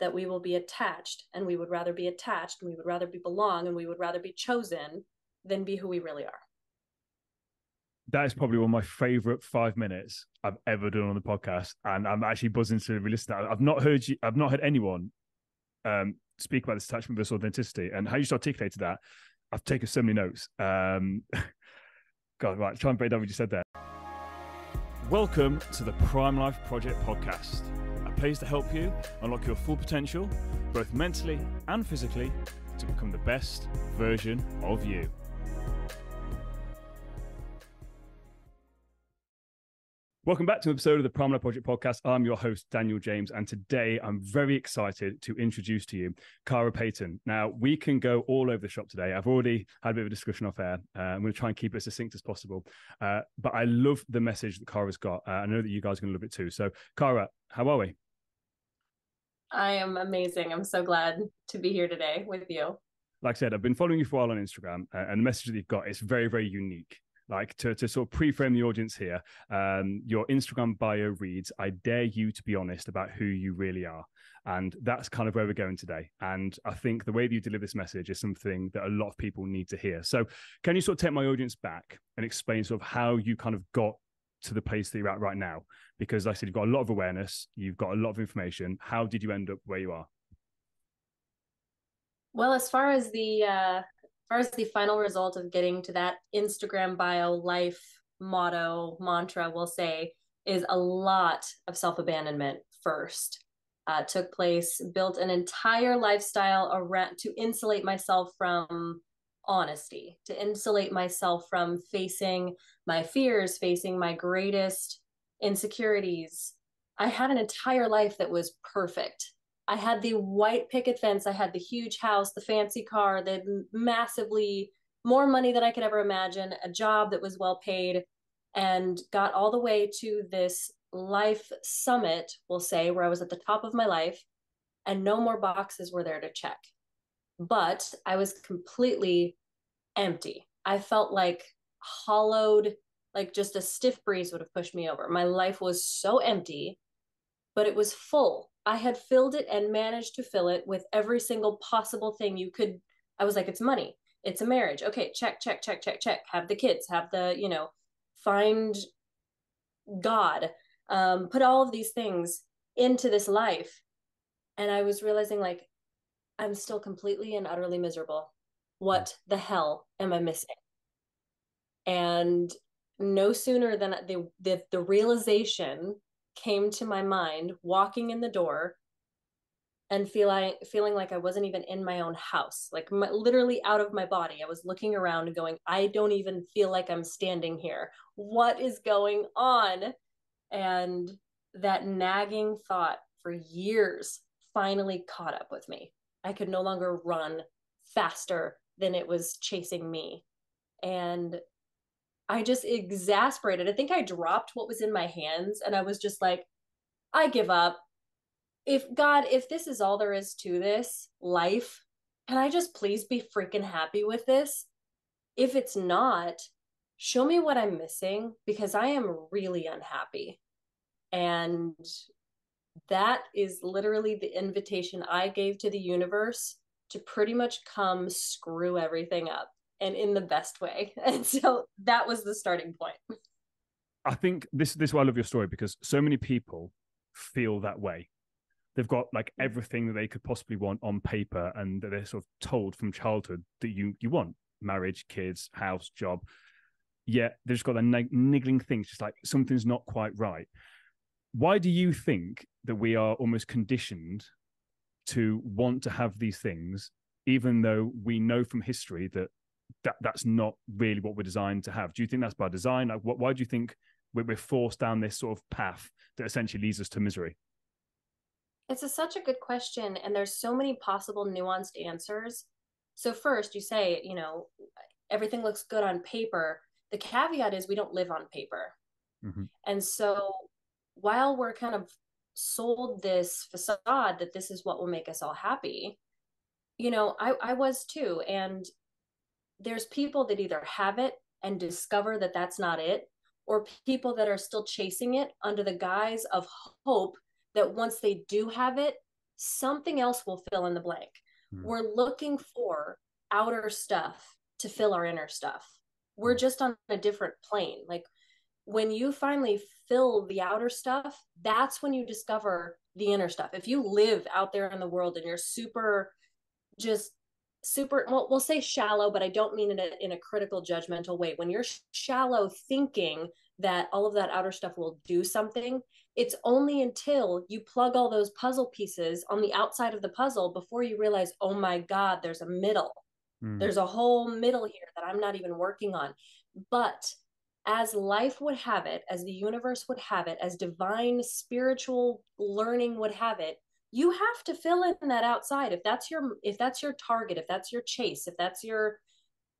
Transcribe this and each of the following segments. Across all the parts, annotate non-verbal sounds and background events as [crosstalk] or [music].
that we will be attached and we would rather be attached and we would rather be belong and we would rather be chosen than be who we really are. That is probably one of my favorite five minutes I've ever done on the podcast, and I'm actually buzzing to re-listen. I've not heard you. I've not heard anyone um, speak about this attachment versus authenticity and how you just articulated that. I've taken so many notes. Um, [laughs] God, right, try and break down what you said there. Welcome to the Prime Life Project podcast place to help you unlock your full potential, both mentally and physically, to become the best version of you. Welcome back to an episode of the Prime Life Project podcast. I'm your host, Daniel James, and today I'm very excited to introduce to you Kara Payton. Now, we can go all over the shop today. I've already had a bit of a discussion off air. Uh, I'm going to try and keep it as succinct as possible. Uh, but I love the message that Kara's got. Uh, I know that you guys are going to love it too. So, Kara, how are we? I am amazing. I'm so glad to be here today with you. Like I said, I've been following you for a while on Instagram, uh, and the message that you've got is very, very unique. Like to, to sort of pre-frame the audience here, um, your Instagram bio reads, "I dare you to be honest about who you really are," and that's kind of where we're going today. And I think the way that you deliver this message is something that a lot of people need to hear. So, can you sort of take my audience back and explain sort of how you kind of got to the place that you're at right now? Because like I said, you've got a lot of awareness, you've got a lot of information. How did you end up where you are? Well, as far as the uh, as far as the final result of getting to that Instagram bio life motto mantra, we'll say, is a lot of self abandonment first. Uh, took place, built an entire lifestyle around to insulate myself from honesty, to insulate myself from facing my fears, facing my greatest insecurities. I had an entire life that was perfect. I had the white picket fence, I had the huge house, the fancy car, the massively more money than I could ever imagine, a job that was well paid, and got all the way to this life summit, we'll say, where I was at the top of my life, and no more boxes were there to check. But I was completely empty. I felt like hollowed, like just a stiff breeze would have pushed me over. My life was so empty, but it was full. I had filled it and managed to fill it with every single possible thing you could. I was like, it's money, it's a marriage. Okay, check, check, check, check, check. Have the kids, have the, you know, find God, um, put all of these things into this life. And I was realizing, like, I'm still completely and utterly miserable. Hmm. What the hell am I missing? And no sooner than the, the, the realization came to my mind walking in the door and feeling feeling like I wasn't even in my own house, like my, literally out of my body. I was looking around and going, I don't even feel like I'm standing here. What is going on? And that nagging thought for years finally caught up with me. I could no longer run faster than it was chasing me. And I just exasperated. I think I dropped what was in my hands and I was just like, I give up. If God, if this is all there is to this life, can I just please be freaking happy with this? If it's not, show me what I'm missing because I am really unhappy. And that is literally the invitation I gave to the universe to pretty much come screw everything up and in the best way. [laughs] And so that was the starting point. I think this this is why I love your story because so many people feel that way. They've got like everything that they could possibly want on paper, and they're sort of told from childhood that you you want marriage, kids, house, job. Yet they've just got the niggling things, just like something's not quite right. Why do you think that we are almost conditioned to want to have these things, even though we know from history that, that that's not really what we're designed to have. Do you think that's by design? Like, what, why do you think we're forced down this sort of path that essentially leads us to misery? It's a, such a good question, and there's so many possible nuanced answers. So first, you say, you know, everything looks good on paper. The caveat is we don't live on paper, mm-hmm. and so while we're kind of sold this facade that this is what will make us all happy you know i i was too and there's people that either have it and discover that that's not it or people that are still chasing it under the guise of hope that once they do have it something else will fill in the blank. Hmm. We're looking for outer stuff to fill our inner stuff. We're Hmm. just on a different plane. Like when you finally fill the outer stuff, that's when you discover the inner stuff. If you live out there in the world and you're super just super well we'll say shallow but i don't mean it in a, in a critical judgmental way when you're shallow thinking that all of that outer stuff will do something it's only until you plug all those puzzle pieces on the outside of the puzzle before you realize oh my god there's a middle Mm. there's a whole middle here that i'm not even working on but as life would have it as the universe would have it as divine spiritual learning would have it you have to fill in that outside. If that's your if that's your target if that's your chase if that's your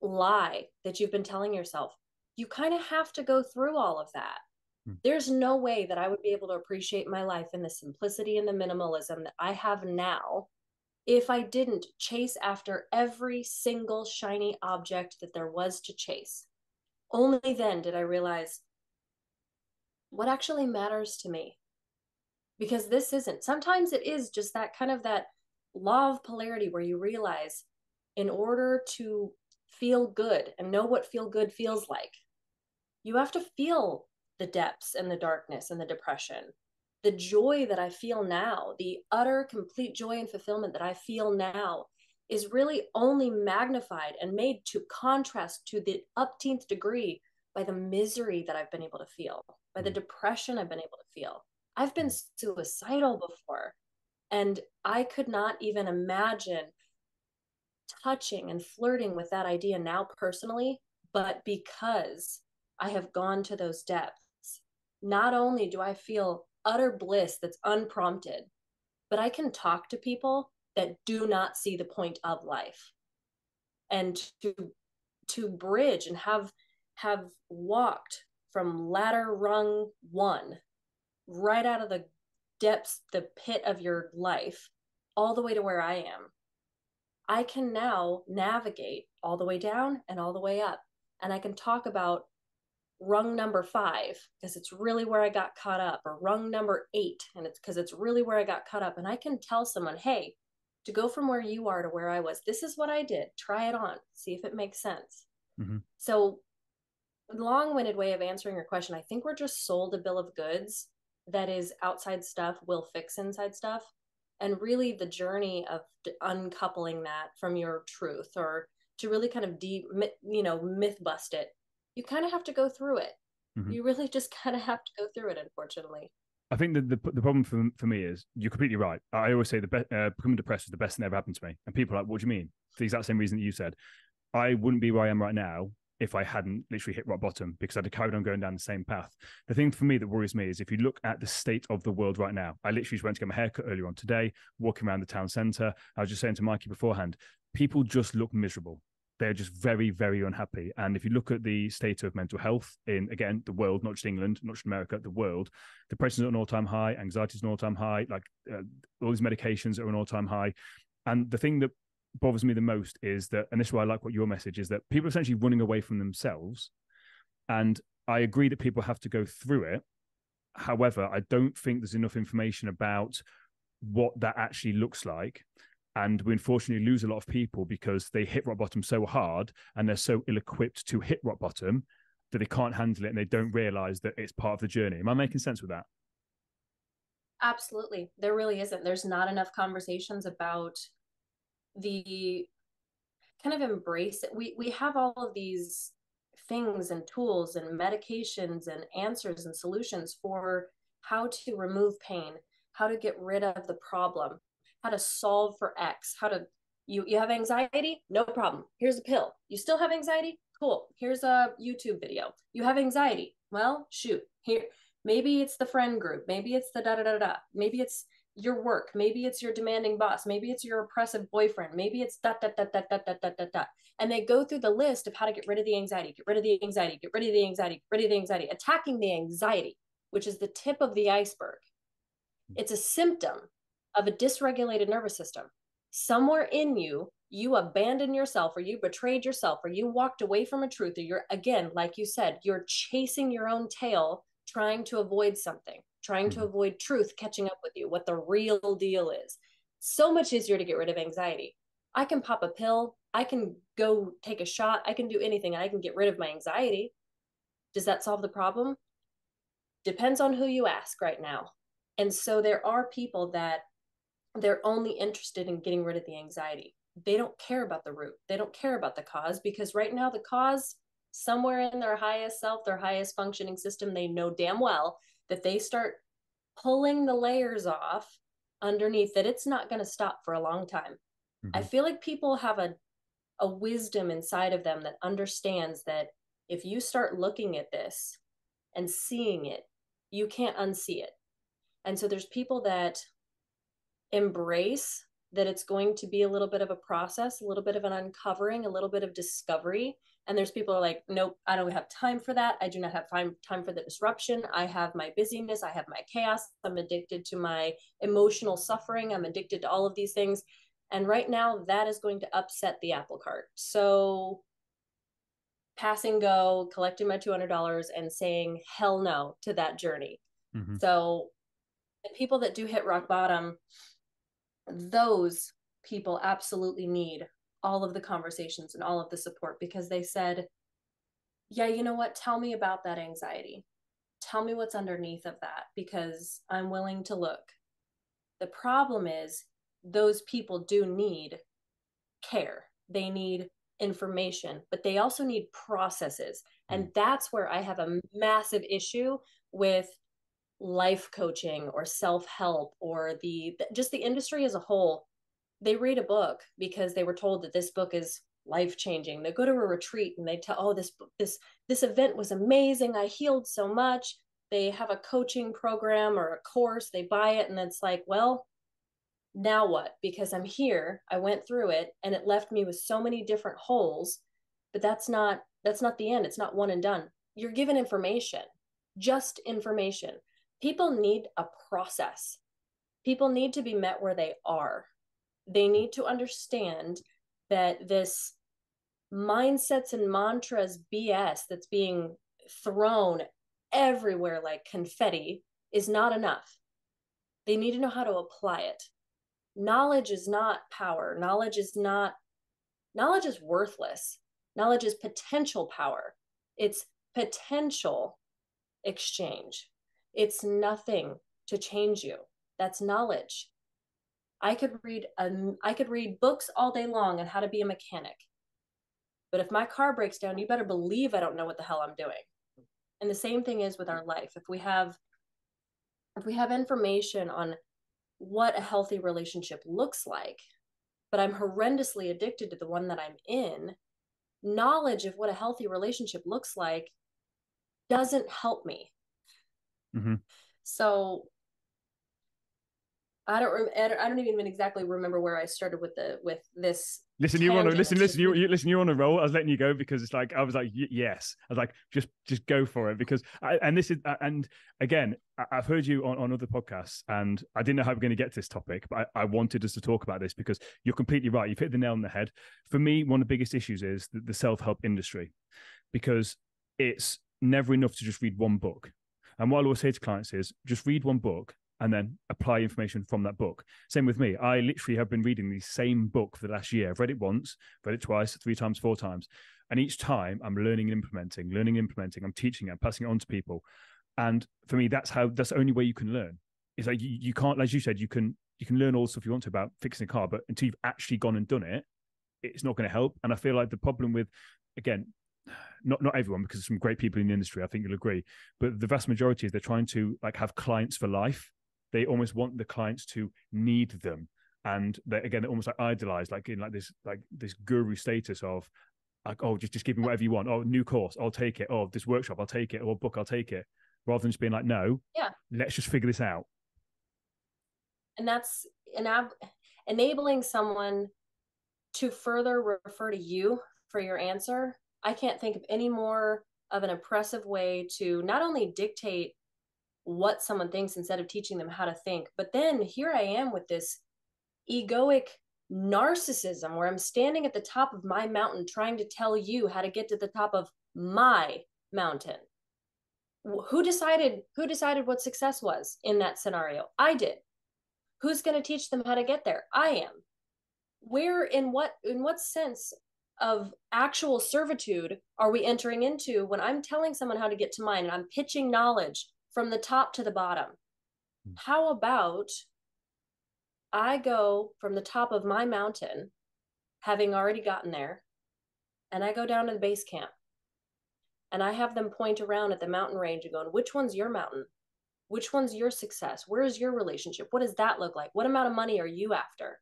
lie that you've been telling yourself you kind of have to go through all of that. Hmm. there's no way that i would be able to appreciate my life in the simplicity and the minimalism that i have now if i didn't chase after every single shiny object that there was to chase only then did i realize what actually matters to me. Because this isn't sometimes it is just that kind of that law of polarity where you realize in order to feel good and know what feel good feels like you have to feel the depths and the darkness and the depression. The joy that i feel now the utter complete joy and fulfillment that i feel now is really only magnified and made to contrast to the upteenth degree by the misery that i've been able to feel by the mm. depression i've been able to feel I've been mm. suicidal before. And I could not even imagine touching and flirting with that idea now personally. But because I have gone to those depths, not only do I feel utter bliss that's unprompted, but I can talk to people that do not see the point of life. And to to bridge and have have walked from ladder rung one right out of the depths, the pit of your life, all the way to where I am. I can now navigate all the way down and all the way up. And I can talk about rung number five because it's really where I got caught up, or rung number eight, and it's because it's really where I got caught up. And I can tell someone, hey, to go from where you are to where I was, this is what I did. Try it on, see if it makes sense. Mhm. So, long winded way of answering your question, I think we're just sold a bill of goods that is outside stuff will fix inside stuff and really the journey of uncoupling that from your truth or to really kind of deep you know myth bust it you kind of have to go through it Mhm. you really [laughs] just kind of have to go through it unfortunately I think the, the the problem for for me is you're completely right. I always say the be- uh, becoming depressed is the best thing that ever happened to me, and people are like, "What do you mean?" For the exact same reason that you said. I wouldn't be where I am right now if I hadn't literally hit rock bottom because I'd have carried on going down the same path. The thing for me that worries me is if you look at the state of the world right now. I literally just went to get my haircut earlier on today, walking around the town centre. I was just saying to Mikey beforehand, people just look miserable. They're just very, very unhappy. And if you look at the state of mental health in, again, the world, not just England, not just America, the world, depression is at an all time high, anxiety is an all time high, like uh, all these medications are an all time high. And the thing that bothers me the most is that, and this is why I like what your message is that people are essentially running away from themselves. And I agree that people have to go through it. However, I don't think there's enough information about what that actually looks like. And we unfortunately lose a lot of people because they hit rock bottom so hard and they're so ill equipped to hit rock bottom that they can't handle it and they don't realize that it's part of the journey. Am I making sense with that? absolutely there really isn't there's not enough conversations about the kind of embrace it we we have all of these things and tools and medications and answers and solutions for how to remove pain how to get rid of the problem how to solve for x how to you you have anxiety no problem here's a pill you still have anxiety cool here's a youtube video you have anxiety well shoot here maybe it's the friend group maybe it's the da da da da maybe it's your work maybe it's your demanding boss maybe it's your oppressive boyfriend maybe it's da da da da da da da da da and they go through the list of how to get rid of the anxiety get rid of the anxiety get rid of the anxiety get rid of the anxiety attacking the anxiety which is the tip of the iceberg it's a symptom of a dysregulated nervous system somewhere in you you abandoned yourself or you betrayed yourself or you walked away from a truth or you're again like you said you're chasing your own tail trying to avoid something trying to Mhm. avoid truth catching up with you what the real deal is so much easier to get rid of anxiety. I can pop a pill, I can go take a shot, I can do anything, and I can get rid of my anxiety. Does that solve the problem? Depends on who you ask right now. And so there are people that they're only interested in getting rid of the anxiety. They don't care about the root. They don't care about the cause because right now the cause somewhere in their highest self, their highest functioning system, they know damn well that they start pulling the layers off underneath that it's not going to stop for a long time. Mm-hmm. I feel like people have a a wisdom inside of them that understands that if you start looking at this and seeing it, you can't unsee it. And so there's people that embrace that it's going to be a little bit of a process, a little bit of an uncovering, a little bit of discovery. And there's people are like, nope, I don't have time for that. I do not have time time for the disruption. I have my busyness, I have my chaos. I'm addicted to my emotional suffering. I'm addicted to all of these things. And right now that is going to upset the apple cart. So passing go, collecting my $200 and saying hell no to that journey. Mm-hmm. So the people that do hit rock bottom, those people absolutely need all of the conversations and all of the support because they said, yeah, you know what? Tell me about that anxiety. Tell me what's underneath of that because I'm willing to look. The problem is, those people do need care. They need information, but they also need processes. And mm. that's where I have a massive issue with life coaching or self-help or the just the industry as a whole they read a book because they were told that this book is life changing they go to a retreat and they tell oh this this this event was amazing. I healed so much. They have a coaching program or a course they buy it and it's like well now what? Because i'm here. I went through it and it left me with so many different holes. But that's not that's not the end. It's not one and done. You're given information just information people need a process. People need to be met where they are. They need to understand that this mindsets and mantras BS that's being thrown everywhere like confetti is not enough. They need to know how to apply it. Knowledge is not power. Knowledge is not, knowledge is worthless. Knowledge is potential power. It's potential exchange. It's nothing to change you. That's knowledge. I could read um, I could read books all day long on how to be a mechanic. But if my car breaks down, you better believe I don't know what the hell I'm doing. And the same thing is with our life. If we have if we have information on what a healthy relationship looks like, but I'm horrendously addicted to the one that I'm in, knowledge of what a healthy relationship looks like doesn't help me. Mm-hmm. So I don't, rem- I don't even exactly remember where I started with the with this. Listen, you want to listen, listen, you, you listen. You're on a roll. I was letting you go because it's like I was like, yes. I was like, just just go for it because I, and this is and again, I, have heard you on, on other podcasts and I didn't know how we're going to get to this topic, but I, I, wanted us to talk about this because you're completely right. You've hit the nail on the head. For me, one of the biggest issues is the, the self help industry because it's never enough to just read one book. And what I always say to clients is just read one book and then apply information from that book. Same with me. I literally have been reading the same book for the last year. I've read it once, read it twice, three times, four times. And each time I'm learning and implementing, learning and implementing. I'm teaching I'm passing it on to people. And for me, that's how that's the only way you can learn. It's like you, you can't, as you said, you can you can learn all the stuff you want to about fixing a car, but until you've actually gone and done it, it's not going to help. And I feel like the problem with again, not not everyone because there's some great people in the industry i think you'll agree but the vast majority is they're trying to like have clients for life. They almost want the clients to need them. And they again they're almost like idolized like in like this like this guru status of like oh just just give me whatever you want. Oh new course i'll take it. Oh this workshop i'll take it. Or book i'll take it. Rather than just being like no yeah. let's just figure this out. And that's enab- enabling someone to further refer to you for your answer I can't think of any more of an oppressive way to not only dictate what someone thinks instead of teaching them how to think, but then here I am with this egoic narcissism where I'm standing at the top of my mountain trying to tell you how to get to the top of my mountain. Who decided who decided what success was in that scenario? I did. who's going to teach them how to get there i am where in what in what sense of actual servitude are we entering into when i'm telling someone how to get to mine and i'm pitching knowledge from the top to the bottom? Hmm. how about i go from the top of my mountain having already gotten there and i go down to the base camp and i have them point around at the mountain range and going which one's your mountain? Which one's your success? Where is your relationship? What does that look like? What amount of money are you after?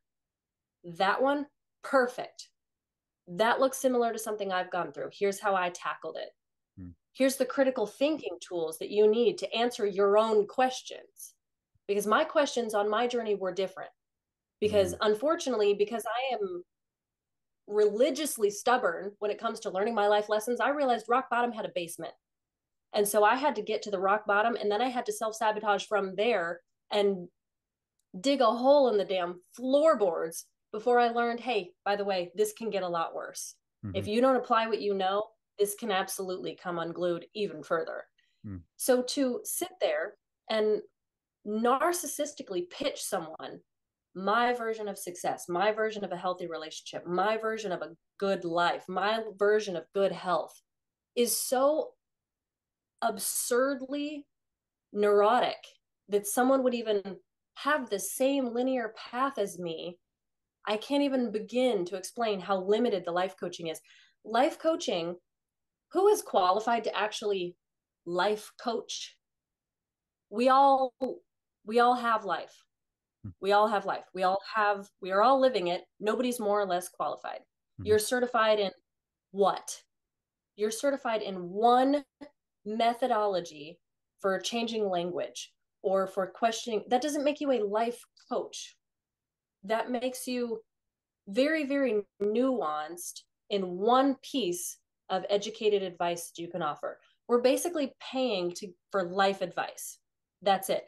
That one perfect that looks similar to something i've gone through here's how i tackled it hmm. here's the critical thinking tools that you need to answer your own questions because my questions on my journey were different because hmm. unfortunately because i am religiously stubborn when it comes to learning my life lessons i realized rock bottom had a basement and so I had to get to the rock bottom and then I had to self sabotage from there and dig a hole in the damn floorboards before I learned, hey, by the way, this can get a lot worse. Mm-hmm. If you don't apply what you know, this can absolutely come unglued even further. Mm. So to sit there and narcissistically pitch someone my version of success, my version of a healthy relationship, my version of a good life, my version of good health is so absurdly neurotic that someone would even have the same linear path as me i can't even begin to explain how limited the life coaching is. Life coaching who is qualified to actually life coach? We all we all have life. Hmm. we all have life. We all have we are all living it. Nobody's more or less qualified. Mm-hmm. you're certified in what? You're certified in one methodology for changing language or for questioning. That doesn't make you a life coach that makes you very very nuanced in one piece of educated advice that you can offer we're basically paying to for life advice that's it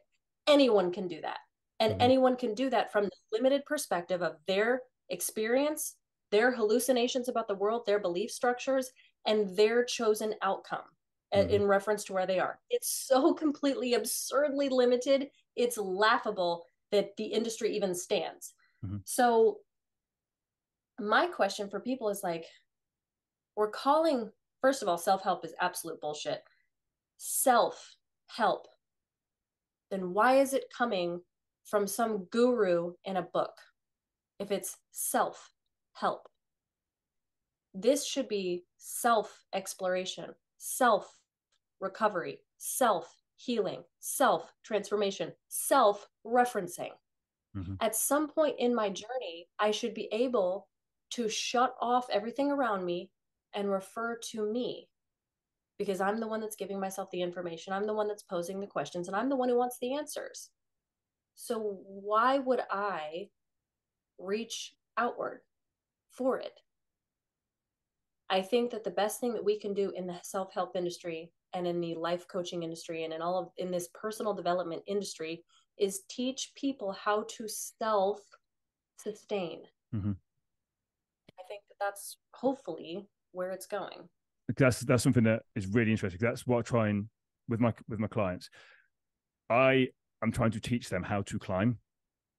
anyone can do that and mm-hmm. anyone can do that from the limited perspective of their experience their hallucinations about the world their belief structures and their chosen outcome mm-hmm. in reference to where they are. It's so [laughs] completely absurdly limited. It's laughable that the industry even stands. Mm-hmm. So, my question for people is like, we're calling, first of all, self help is absolute bullshit. Self help. Then why is it coming from some guru in a book if it's self help? This should be self exploration, self recovery, self healing, self transformation, self referencing. Mm-hmm. At some point in my journey, I should be able to shut off everything around me and refer to me because I'm the one that's giving myself the information. I'm the one that's posing the questions and I'm the one who wants the answers. So, why would I reach outward for it? I think that the best thing that we can do in the self help industry and in the life coaching industry and in all of in this personal development industry is teach people how to self sustain. Mm-hmm. I think that that's hopefully where it's going. That's that's something that is really interesting. That's what I try and with my with my clients. I am trying to teach them how to climb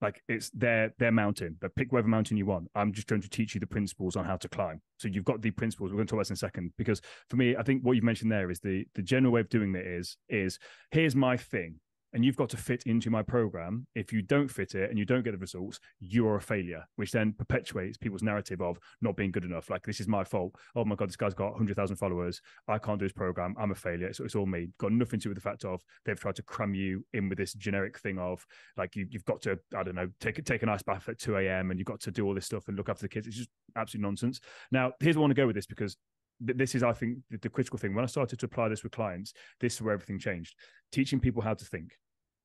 like it's their their mountain but pick whatever mountain you want i'm just going to teach you the principles on how to climb so you've got the principles we're going to talk about in a second because for me i think what you've mentioned there is the the general way of doing it is is here's my thing and you've got to fit into my program. If you don't fit it and you don't get the results, you're a failure, which then perpetuates people's narrative of not being good enough. Like, this is my fault. Oh my God, this guy's got 100,000 followers. I can't do his program. I'm a failure. So it's all me. Got nothing to do with the fact of they've tried to cram you in with this generic thing of like, you, have got to, I don't know, take, take an ice bath at 2 a.m. and you've got to do all this stuff and look after the kids. It's just absolute nonsense. Now, here's where I want to go with this because this is, I think, the, the, critical thing. When I started to apply this with clients, this is where everything changed. Teaching people how to think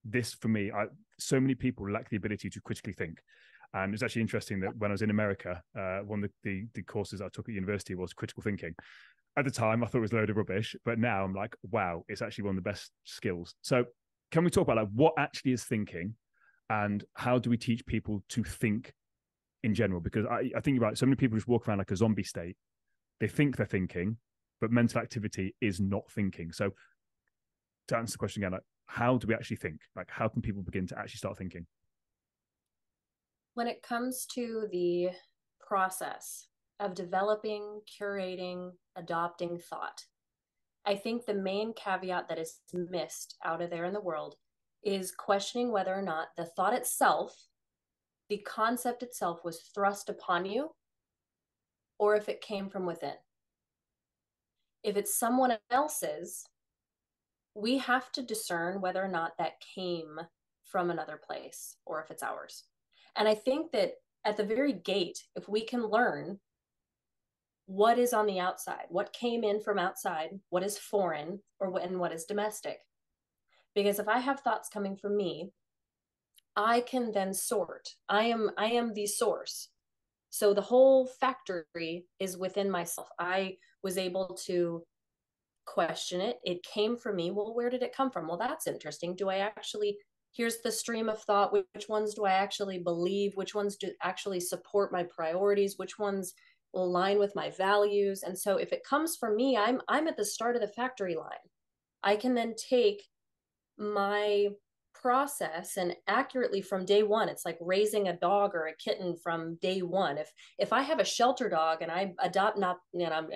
this for me, I, so many people lack the ability to critically think. And it's actually interesting that when I was in America, uh, one of the, the, the, courses I took at university was critical thinking. At the time, I thought it was a load of rubbish, but now I'm like, wow, it's actually one of the best skills. So, can we talk about like what actually is thinking, and how do we teach people to think in general? Because I, I think about it, so many people just walk around like a zombie state. They think they're thinking, but mental activity is not thinking. So, to answer the question again, like, how do we actually think? Like, how can people begin to actually start thinking? When it comes to the process of developing, curating, adopting thought, I think the main caveat that is missed out of there in the world is questioning whether or not the thought itself, the concept itself, was thrust upon you or if it came from within. If it's someone else's, we have to discern whether or not that came from another place or if it's ours. And I think that at the very gate, if we can learn what is on the outside, what came in from outside, what is foreign, or what, and what is domestic. Because if I have thoughts coming from me, I can then sort. I am I am the source. So the whole factory is within myself. I was able to question it. It came from me. Well, where did it come from? Well, that's interesting. Do I actually here's the stream of thought which ones do i actually believe which ones do actually support my priorities which ones align with my values and so if it comes from me i'm i'm at the start of the factory line i can then take my process and accurately from day one it's like raising a dog or a kitten from day one. If if i have a shelter dog and i adopt not you know I'm,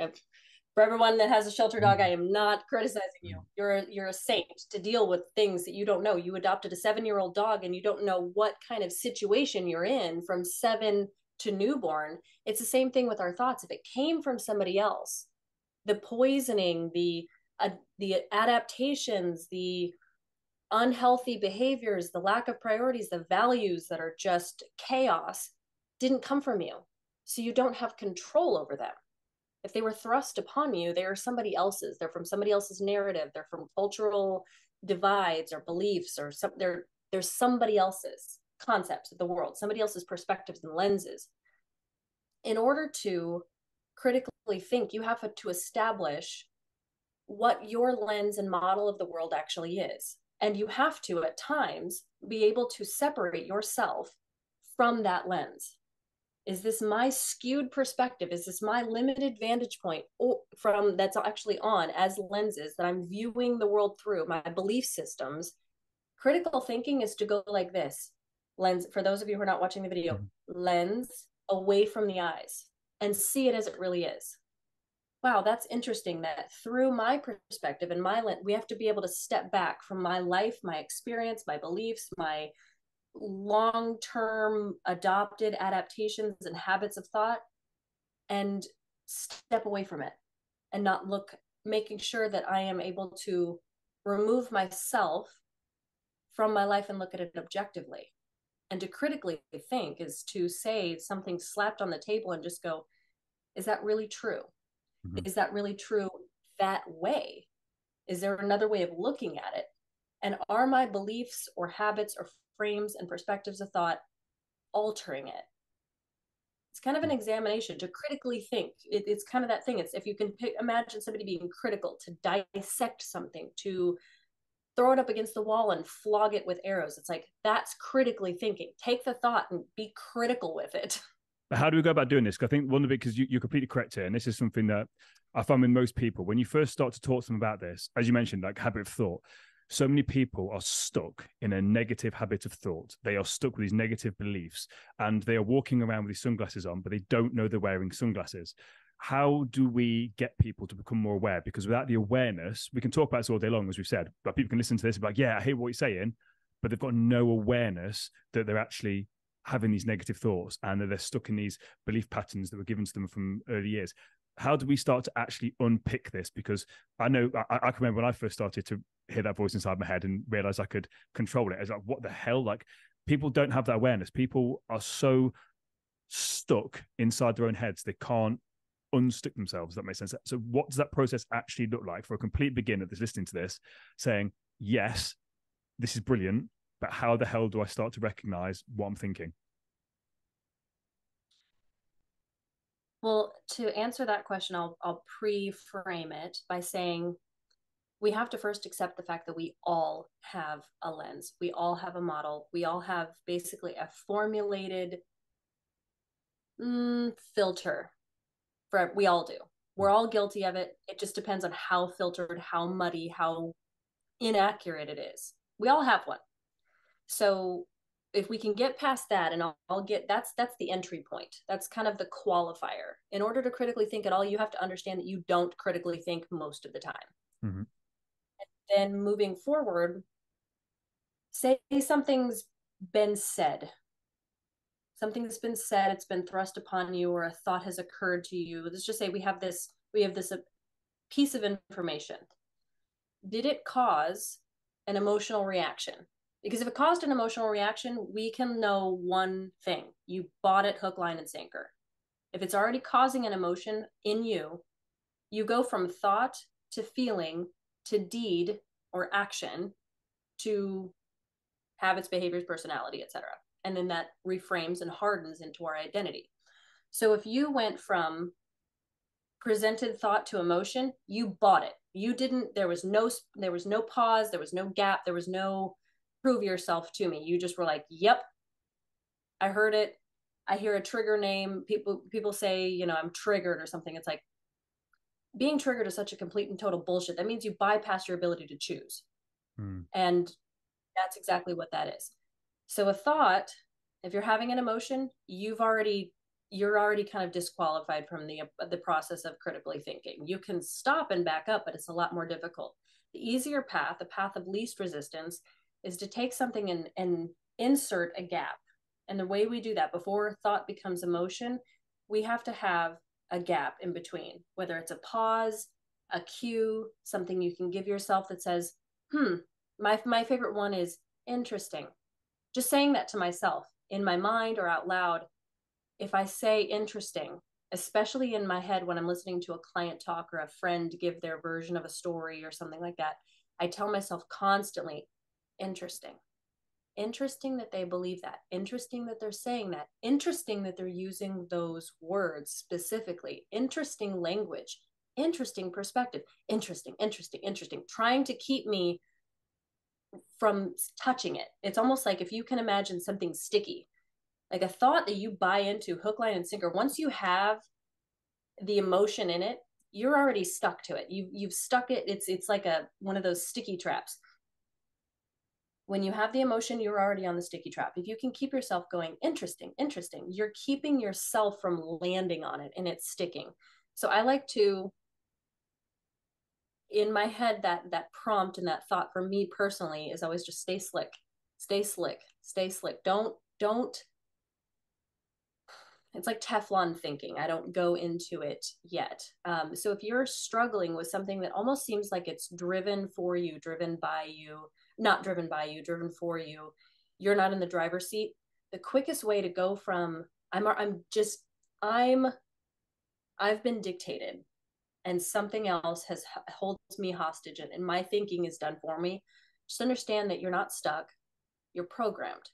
for everyone that has a shelter dog i am not criticizing you. You're you're a saint to deal with things that you don't know. You adopted a seven year old dog and you don't know what kind of situation you're in from seven to newborn. It's the same thing with our thoughts. If it came from somebody else the poisoning the uh, the adaptations the unhealthy behaviors the lack of priorities the values that are just chaos didn't come from you so you don't have control over them if they were thrust upon you they are somebody else's they're from somebody else's narrative they're from cultural divides or beliefs or some they're there's somebody else's concepts of the world, somebody else's perspectives and lenses. In order to critically think, you have to establish what your lens and model of the world actually is. And you have to, at times, be able to separate yourself from that lens. Is this my skewed perspective? Is this my limited vantage point from that's actually on as lenses that I'm viewing the world through, my belief systems? Critical thinking is to go like this lens for those of you who are not watching the video mm-hmm. lens away from the eyes and see it as it really is wow that's interesting that through my perspective and my lens we have to be able to step back from my life my experience my beliefs my long term adopted adaptations and habits of thought and step away from it and not look making sure that i am able to remove myself from my life and look at it objectively. And to critically think is to say something slapped on the table and just go is that really true mm-hmm. is that really true that way is there another way of looking at it and are my beliefs or habits or frames and perspectives of thought altering it it's kind of an examination to critically think it, it's kind of that thing it's if you can pick, imagine somebody being critical to dissect something to throw it up against the wall and flog it with arrows. It's like that's critically thinking. Take the thought and be critical with it. [laughs] How do we go about doing this? I think one of the because you, you're completely correct here, and this is something that I find with most people when you first start to talk to them about this, as you mentioned, like habit of thought. So many people are stuck in a negative habit of thought. They are stuck with these negative beliefs, and they are walking around with these sunglasses on, but they don't know they're wearing sunglasses how do we get people to become more aware? Because without the awareness, we can talk about this all day long, as we've said, but people can listen to this and be like, yeah, I hear what you're saying, but they've got no awareness that they're actually having these negative thoughts and that they're stuck in these belief patterns that were given to them from early years. How do we start to actually unpick this? Because I know I, I can remember when I first started to hear that voice inside my head and realize I could control it. I was like, what the hell? Like people don't have that awareness. People are so stuck inside their own heads. They can't unstick themselves. That makes sense. So, what does that process actually look like for a complete beginner that's listening to this, saying, "Yes, this is brilliant, but how the hell do I start to recognize what I'm thinking?" Well, to answer that question, I'll I'll pre-frame it by saying we have to first accept the fact that we all have a lens. We all have a model. We all have basically a formulated mm, filter for we all do we're all guilty of it it just depends on how filtered how muddy how inaccurate it is we all have one so if we can get past that and I'll, I'll, get that's that's the entry point. That's kind of the qualifier. In order to critically think at all you have to understand that you don't critically think most of the time. Mm-hmm. then moving forward say something's been said. Something's been said it's been thrust upon you or a thought has occurred to you. Let's just say we have this we have this uh, piece of information. Did it cause an emotional reaction because if it caused an emotional reaction, we can know one thing you bought it hook, line, and sinker. If it's already causing an emotion in you, you go from thought to feeling to deed or action to habits, behaviors, personality, etc. And then that reframes and hardens into our identity. So if you went from presented thought to emotion, you bought it. You didn't there was no there was no pause, there was no gap, there was no prove yourself to me. You just were like, "Yep, I heard it. I hear a trigger name. People people say, you know, I'm triggered or something. It's like being triggered is such a complete and total bullshit. That means you bypass your ability to choose. Hmm. And that's exactly what that is. So a thought, if you're having an emotion, you've already you're already kind of disqualified from the the process of critically thinking. You can stop and back up, but it's a lot more difficult. The easier path, the path of least resistance, is to take something and, and insert a gap. And the way we do that before thought becomes emotion, we have to have a gap in between, whether it's a pause, a cue, something you can give yourself that says, hmm, my, my favorite one is interesting. Just saying that to myself in my mind or out loud. If I say interesting, especially in my head when I'm listening to a client talk or a friend give their version of a story or something like that, I tell myself constantly, interesting. Interesting that they believe that. Interesting that they're saying that. Interesting that they're using those words specifically. Interesting language. Interesting perspective. Interesting interesting interesting. Trying to keep me from touching it. It's almost like if you can imagine something sticky like a thought that you buy into hook line and sinker once you have the emotion in it you're already stuck to it. You you've stuck it. It's it's like a one of those sticky traps when you have the emotion, you're already on the sticky trap. If you can keep yourself going, interesting, interesting, you're keeping yourself from landing on it and it's sticking. So I like to in my head that that prompt and that thought for me personally is always just stay slick stay slick stay slick don't don't it's like teflon thinking i don't go into it yet um, so if you're struggling with something that almost seems like it's driven for you driven by you not driven by you, driven for you. You're not in the driver's seat. The quickest way to go from I'm I'm just I'm I've been dictated and something else has holds me hostage and, and my thinking is done for me. Just understand that you're not stuck. You're programmed.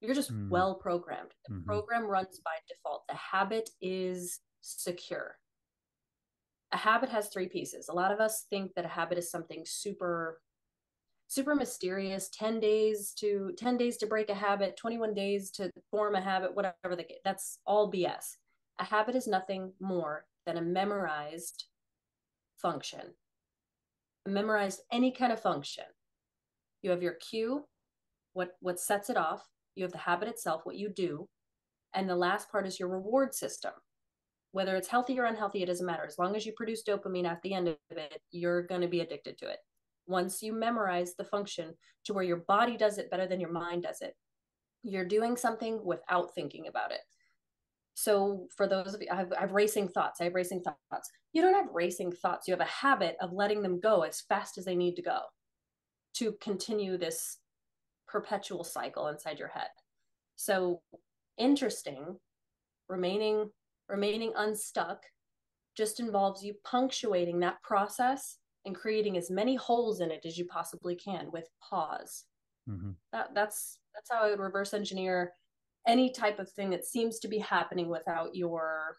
You're just mm. well programmed. The mm-hmm. program runs by default. The habit is secure. A habit has three pieces. A lot of us think that a habit is something super super mysterious 10 days to 10 days to break a habit 21 days to form a habit whatever the that's all bs a habit is nothing more than a memorized function. A memorized any kind of function. You have your cue what what sets it off you have the habit itself what you do and the last part is your reward system. Whether it's healthy or unhealthy it doesn't matter. As long as you produce dopamine at the end of it you're going to be addicted to it once you memorize the function to where your body does it better than your mind does it. You're doing something without thinking about it. So for those of you I have, I have racing thoughts i have racing thoughts. You don't have racing thoughts you have a habit of letting them go as fast as they need to go to continue this perpetual cycle inside your head. So interesting remaining remaining unstuck just involves you punctuating that process and creating as many holes in it as you possibly can with pause. Mm-hmm. That, that's that's how I would reverse engineer any type of thing that seems to be happening without your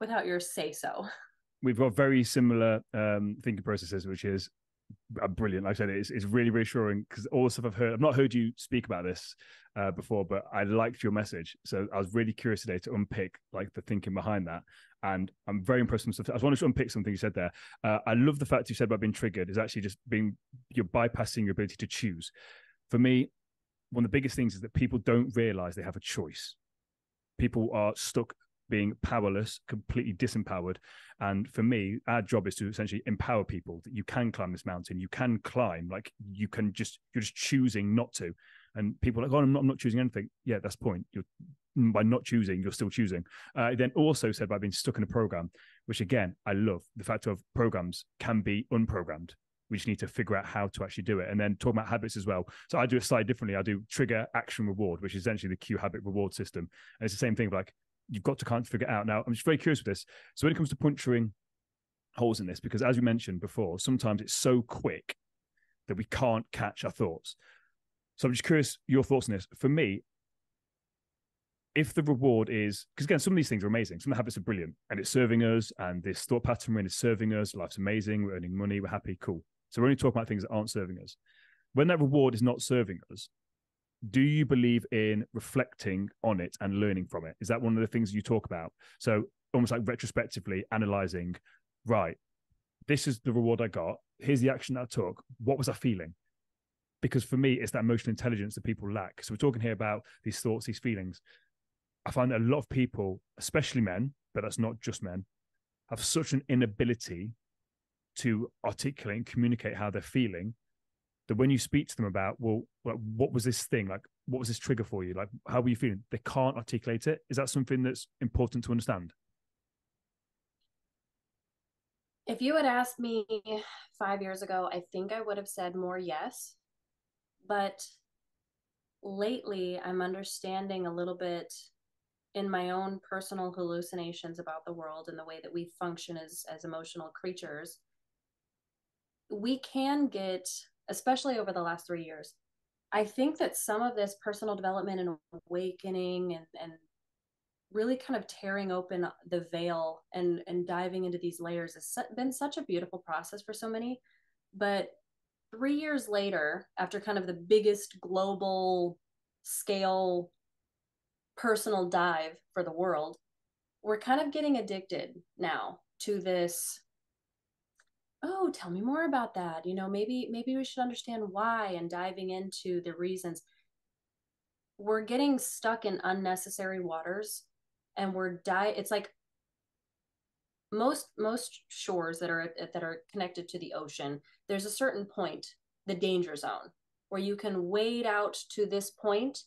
without your say so. [laughs] We've got very similar um, thinking processes, which is brilliant. Like I said, it's, it's really reassuring because all the stuff I've heard, I've not heard you speak about this uh, before, but I liked your message. So I was really curious today to unpick like the thinking behind that and I'm very impressed with stuff. I just wanted to unpick something you said there. Uh, I love the fact you said about being triggered is actually just being you're bypassing your ability to choose. For me, one of the biggest things is that people don't realize they have a choice. People are stuck being powerless, completely disempowered. And for me, our job is to essentially empower people that you can climb this mountain, you can climb, like you can just, you're just choosing not to. And people like, oh, I'm not, I'm not choosing anything. Yeah, that's point. You're by not choosing, you're still choosing. Uh, then also said by being stuck in a program, which again, I love the fact of programs can be unprogrammed. We just need to figure out how to actually do it. And then talking about habits as well. So I do a slightly differently. I do trigger, action, reward, which is essentially the cue habit reward system. And it's the same thing, like you've got to kind of figure it out. Now, I'm just very curious with this. So when it comes to puncturing holes in this, because as we mentioned before, sometimes it's so quick that we can't catch our thoughts. So I'm just curious your thoughts on this. For me, if the reward is because again, some of these things are amazing. Some of the habits are brilliant and it's serving us, and this thought pattern we're in is serving us. Life's amazing. We're earning money. We're happy. Cool. So we're only talking about things that aren't serving us. When that reward is not serving us, do you believe in reflecting on it and learning from it? Is that one of the things you talk about? So almost like retrospectively analyzing, right, this is the reward I got. Here's the action that I took. What was I feeling? Because for me, it's that emotional intelligence that people lack. So we're talking here about these thoughts, these feelings. I find that a lot of people, especially men, but that's not just men, have such an inability to articulate and communicate how they're feeling that when you speak to them about, well, what was this thing? Like, what was this trigger for you? Like, how were you feeling? They can't articulate it. Is that something that's important to understand? If you had asked me five years ago, I think I would have said more yes. But lately, I'm understanding a little bit in my own personal hallucinations about the world and the way that we function as as emotional creatures we can get especially over the last three years. I think that some of this personal development and awakening and, and really kind of tearing open the veil and, and diving into these layers has been such a beautiful process for so many. But three years later, after kind of the biggest global scale personal dive for the world, we're kind of getting addicted now to this oh tell me more about that you know maybe maybe we should understand why and diving into the reasons. We're getting stuck in unnecessary waters and we're die it's like most most shores that are that are connected to the ocean there's a certain point the danger zone where you can wade out to this point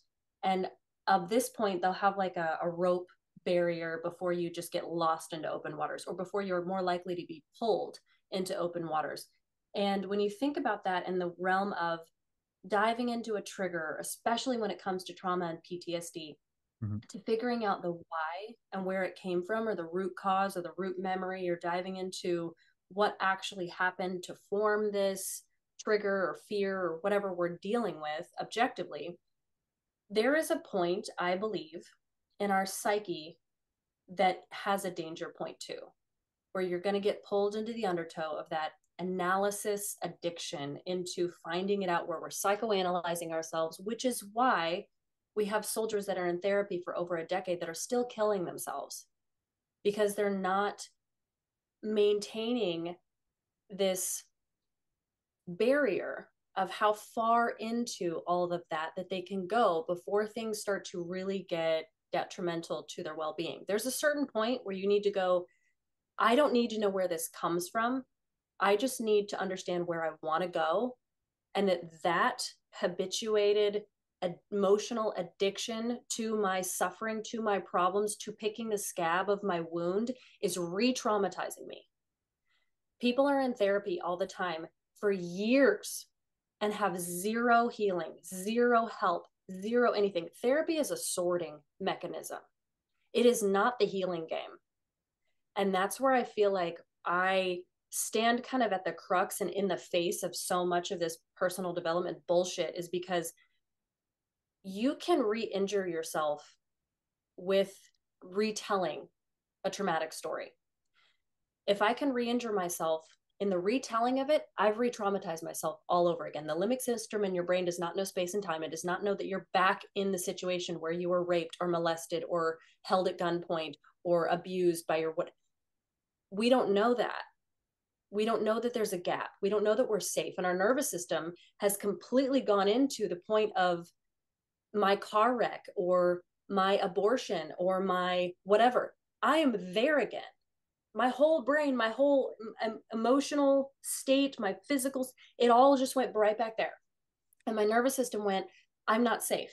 and of this point they'll have like a, a rope barrier before you just get lost into open waters or before you're more likely to be pulled into open waters. And when you think about that in the realm of diving into a trigger, especially when it comes to trauma and PTSD, mm-hmm. to figuring out the why and where it came from, or the root cause, or the root memory, or diving into what actually happened to form this trigger or fear or whatever we're dealing with objectively, there is a point, I believe, in our psyche that has a danger point too where you're going to get pulled into the undertow of that analysis addiction into finding it out where we're psychoanalyzing ourselves, which is why we have soldiers that are in therapy for over a decade that are still killing themselves because they're not maintaining this barrier of how far into all of that that they can go before things start to really get detrimental to their well-being. There's a certain point where you need to go I don't need to know where this comes from. I just need to understand where I want to go and that that habituated emotional addiction to my suffering, to my problems, to picking the scab of my wound is re traumatizing me. People are in therapy all the time for years and have zero healing, zero help, zero anything. Therapy is a sorting mechanism, it is not the healing game. And that's where I feel like I stand kind of at the crux and in the face of so much of this personal development bullshit is because you can re injure yourself with retelling a traumatic story. If I can re injure myself in the retelling of it, I've re traumatized myself all over again. The limbic system in your brain does not know space and time. It does not know that you're back in the situation where you were raped or molested or held at gunpoint or abused by your what we don't know that we don't know that there's a gap we don't know that we're safe and our nervous system has completely gone into the point of my car wreck or my abortion or my whatever. I am there again. My whole brain, my whole emotional state, my physical, it all just went right back there. And my nervous system went, I'm not safe.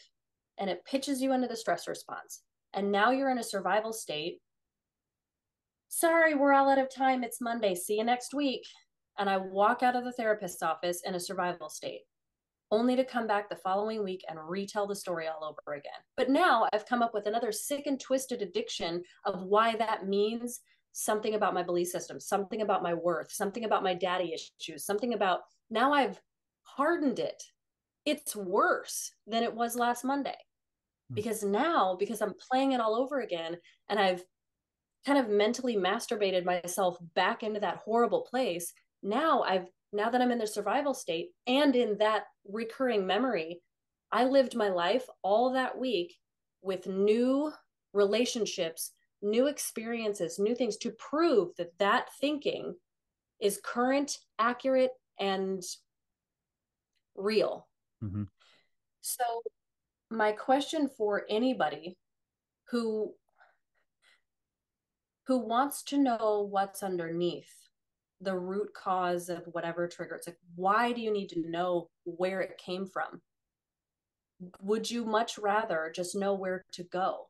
And it pitches you into the stress response. And now you're in a survival state. Sorry, we're all out of time. It's Monday. See you next week. And I walk out of the therapist's office in a survival state only to come back the following week and retell the story all over again. But now I've come up with another sick and twisted addiction of why that means something about my belief system, something about my worth, something about my daddy issues, something about now I've hardened it. It's worse than it was last Monday. Hmm. Because now, because I'm playing it all over again and I've kind of mentally masturbated myself back into that horrible place, now I've now that I'm in the survival state and in that recurring memory, I lived my life all that week with new relationships, new experiences, new things to prove that that thinking is current, accurate, and real. Mm-hmm. So, my question for anybody who who wants to know what's underneath the root cause of whatever trigger. It's like, why do you need to know where it came from? Would you much rather just know where to go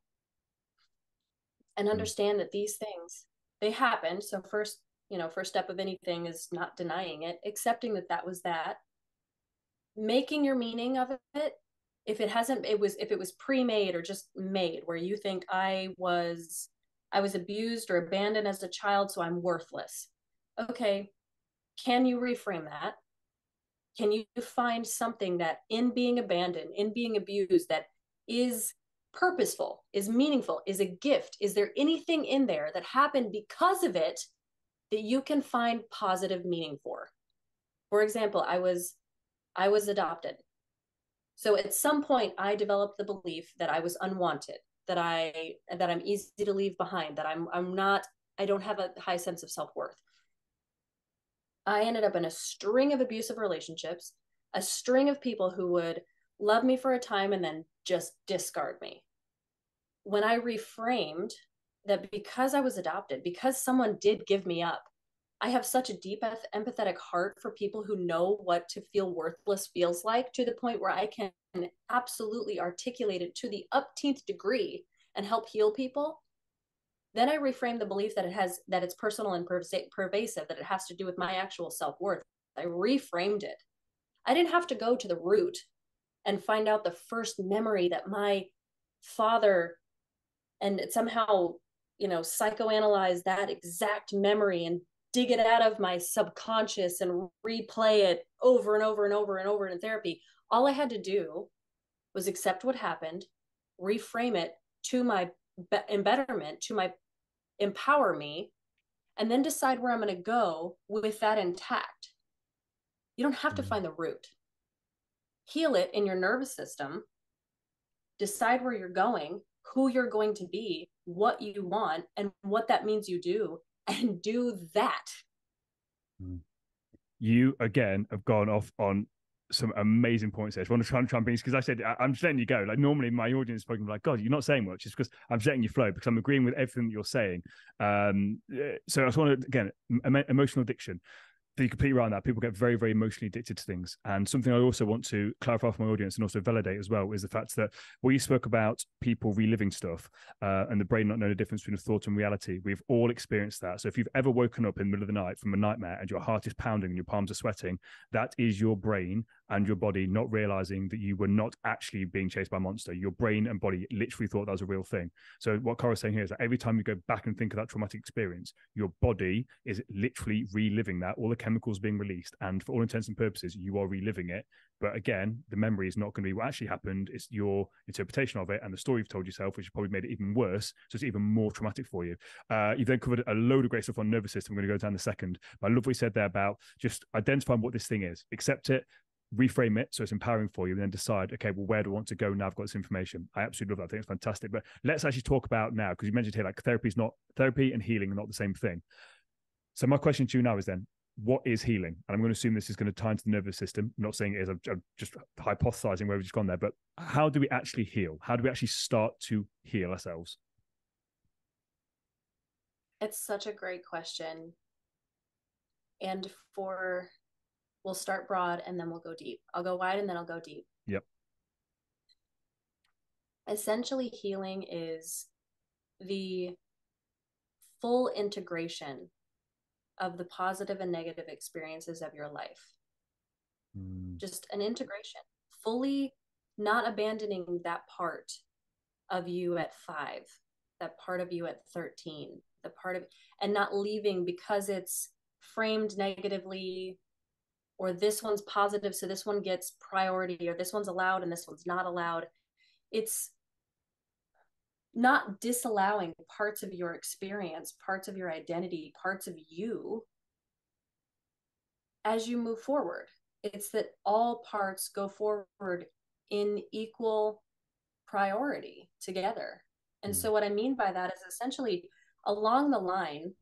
and hmm. understand that these things they happened? So first, you know, first step of anything is not denying it, accepting that that was that, making your meaning of it. If it hasn't, it was if it was pre-made or just made, where you think I was I was abused or abandoned as a child, so I'm worthless okay, can you reframe that? Can you find something that in being abandoned, in being abused, that is purposeful, is meaningful, is a gift? Is there anything in there that happened because of it that you can find positive meaning for? For example, I was I was adopted. So at some point I developed the belief that I was unwanted, that I that I'm easy to leave behind, that I'm I'm not I don't have a high sense of self-worth. I ended up in a string of abusive relationships, a string of people who would love me for a time and then just discard me. When I reframed that because I was adopted, because someone did give me up, I have such a deep empathetic heart for people who know what to feel worthless feels like to the point where I can absolutely articulate it to the upteenth degree and help heal people then I reframe the belief that it has that it's personal and pervasive, that it has to do with my actual self worth. I reframed it. I didn't have to go to the root and find out the first memory that my father and somehow you know psychoanalyze that exact memory and dig it out of my subconscious and replay it over and over and over and over in therapy. All i had to do was accept what happened reframe it to my embetterment to my empower me and then decide where i'm going to go with that intact. You don't have to mm. find the root. Heal it in your nervous system. Decide where you're going who you're going to be what you want and what that means you do and do that mm. you again have gone off on some amazing points there. I want to try and try and because I said I, am just letting you go. Like normally my audience is probably like, God, you're not saying much. It's because I'm letting you flow because I'm agreeing with everything that you're saying. Um, eh, so I just want to again emotional addiction you're completely right on that. People get very, very emotionally addicted to things. And something I also want to clarify for my audience and also validate as well is the fact that we spoke about people reliving stuff uh, and the brain not knowing the difference between thought and reality. We've all experienced that. So if you've ever woken up in the middle of the night from a nightmare and your heart is pounding and your palms are sweating, that is your brain and your body not realizing that you were not actually being chased by a monster. Your brain and body literally thought that was a real thing. So what Kara's saying here is that every time you go back and think of that traumatic experience, your body is literally reliving that. All the chemicals being released, and for all intents and purposes, you are reliving it. But again, the memory is not going to be what actually happened. It's your interpretation of it and the story you've told yourself, which has probably made it even worse. So it's even more traumatic for you. Uh, you've then covered a load of great stuff on nervous system. We're going to go down the second. But I love what you said there about just identifying what this thing is, accept it, reframe it so it's empowering for you and then decide okay well where do i want to go now i've got this information i absolutely love that i think it's fantastic but let's actually talk about now because you mentioned here like therapy is not therapy and healing are not the same thing so my question to you now is then what is healing? And I'm going to assume this is going to tie into the nervous system. I'm not saying it is, I'm, I'm just hypothesizing where we've just gone there. But how do we actually heal? How do we actually start to heal ourselves? It's such a great question. And for, we'll start broad and then we'll go deep. I'll go wide and then I'll go deep. Yep. Essentially, healing is the full integration of the positive and negative experiences of your life. Mm. Just an integration, fully not abandoning that part of you at five, that part of you at 13, the part of, and not leaving because it's framed negatively or this one's positive, so this one gets priority, or this one's allowed and this one's not allowed. It's not disallowing parts of your experience, parts of your identity, parts of you as you move forward. It's that all parts go forward in equal priority together. And so, mm. what I mean by that is essentially along the line,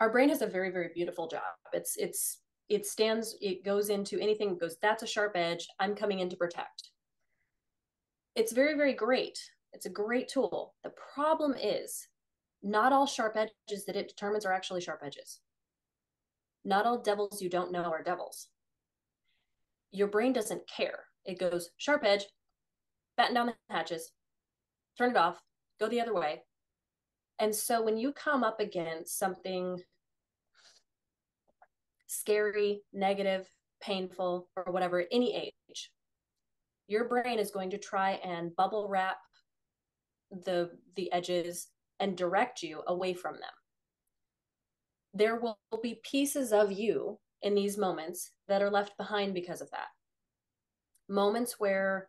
our brain has a very, very beautiful job. It's, it's, it stands, it goes into anything, goes, that's a sharp edge. I'm coming in to protect. It's very, very great it's a great tool. The problem is not all sharp edges that it determines are actually sharp edges. Not all devils you don't know are devils. Your brain doesn't care. It goes sharp edge, batten down the hatches, turn it off, go the other way. And so when you come up against something scary, negative, painful, or whatever, any age, your brain is going to try and bubble wrap the the edges and direct you away from them. There will be pieces of you in these moments that are left behind because of that. Moments where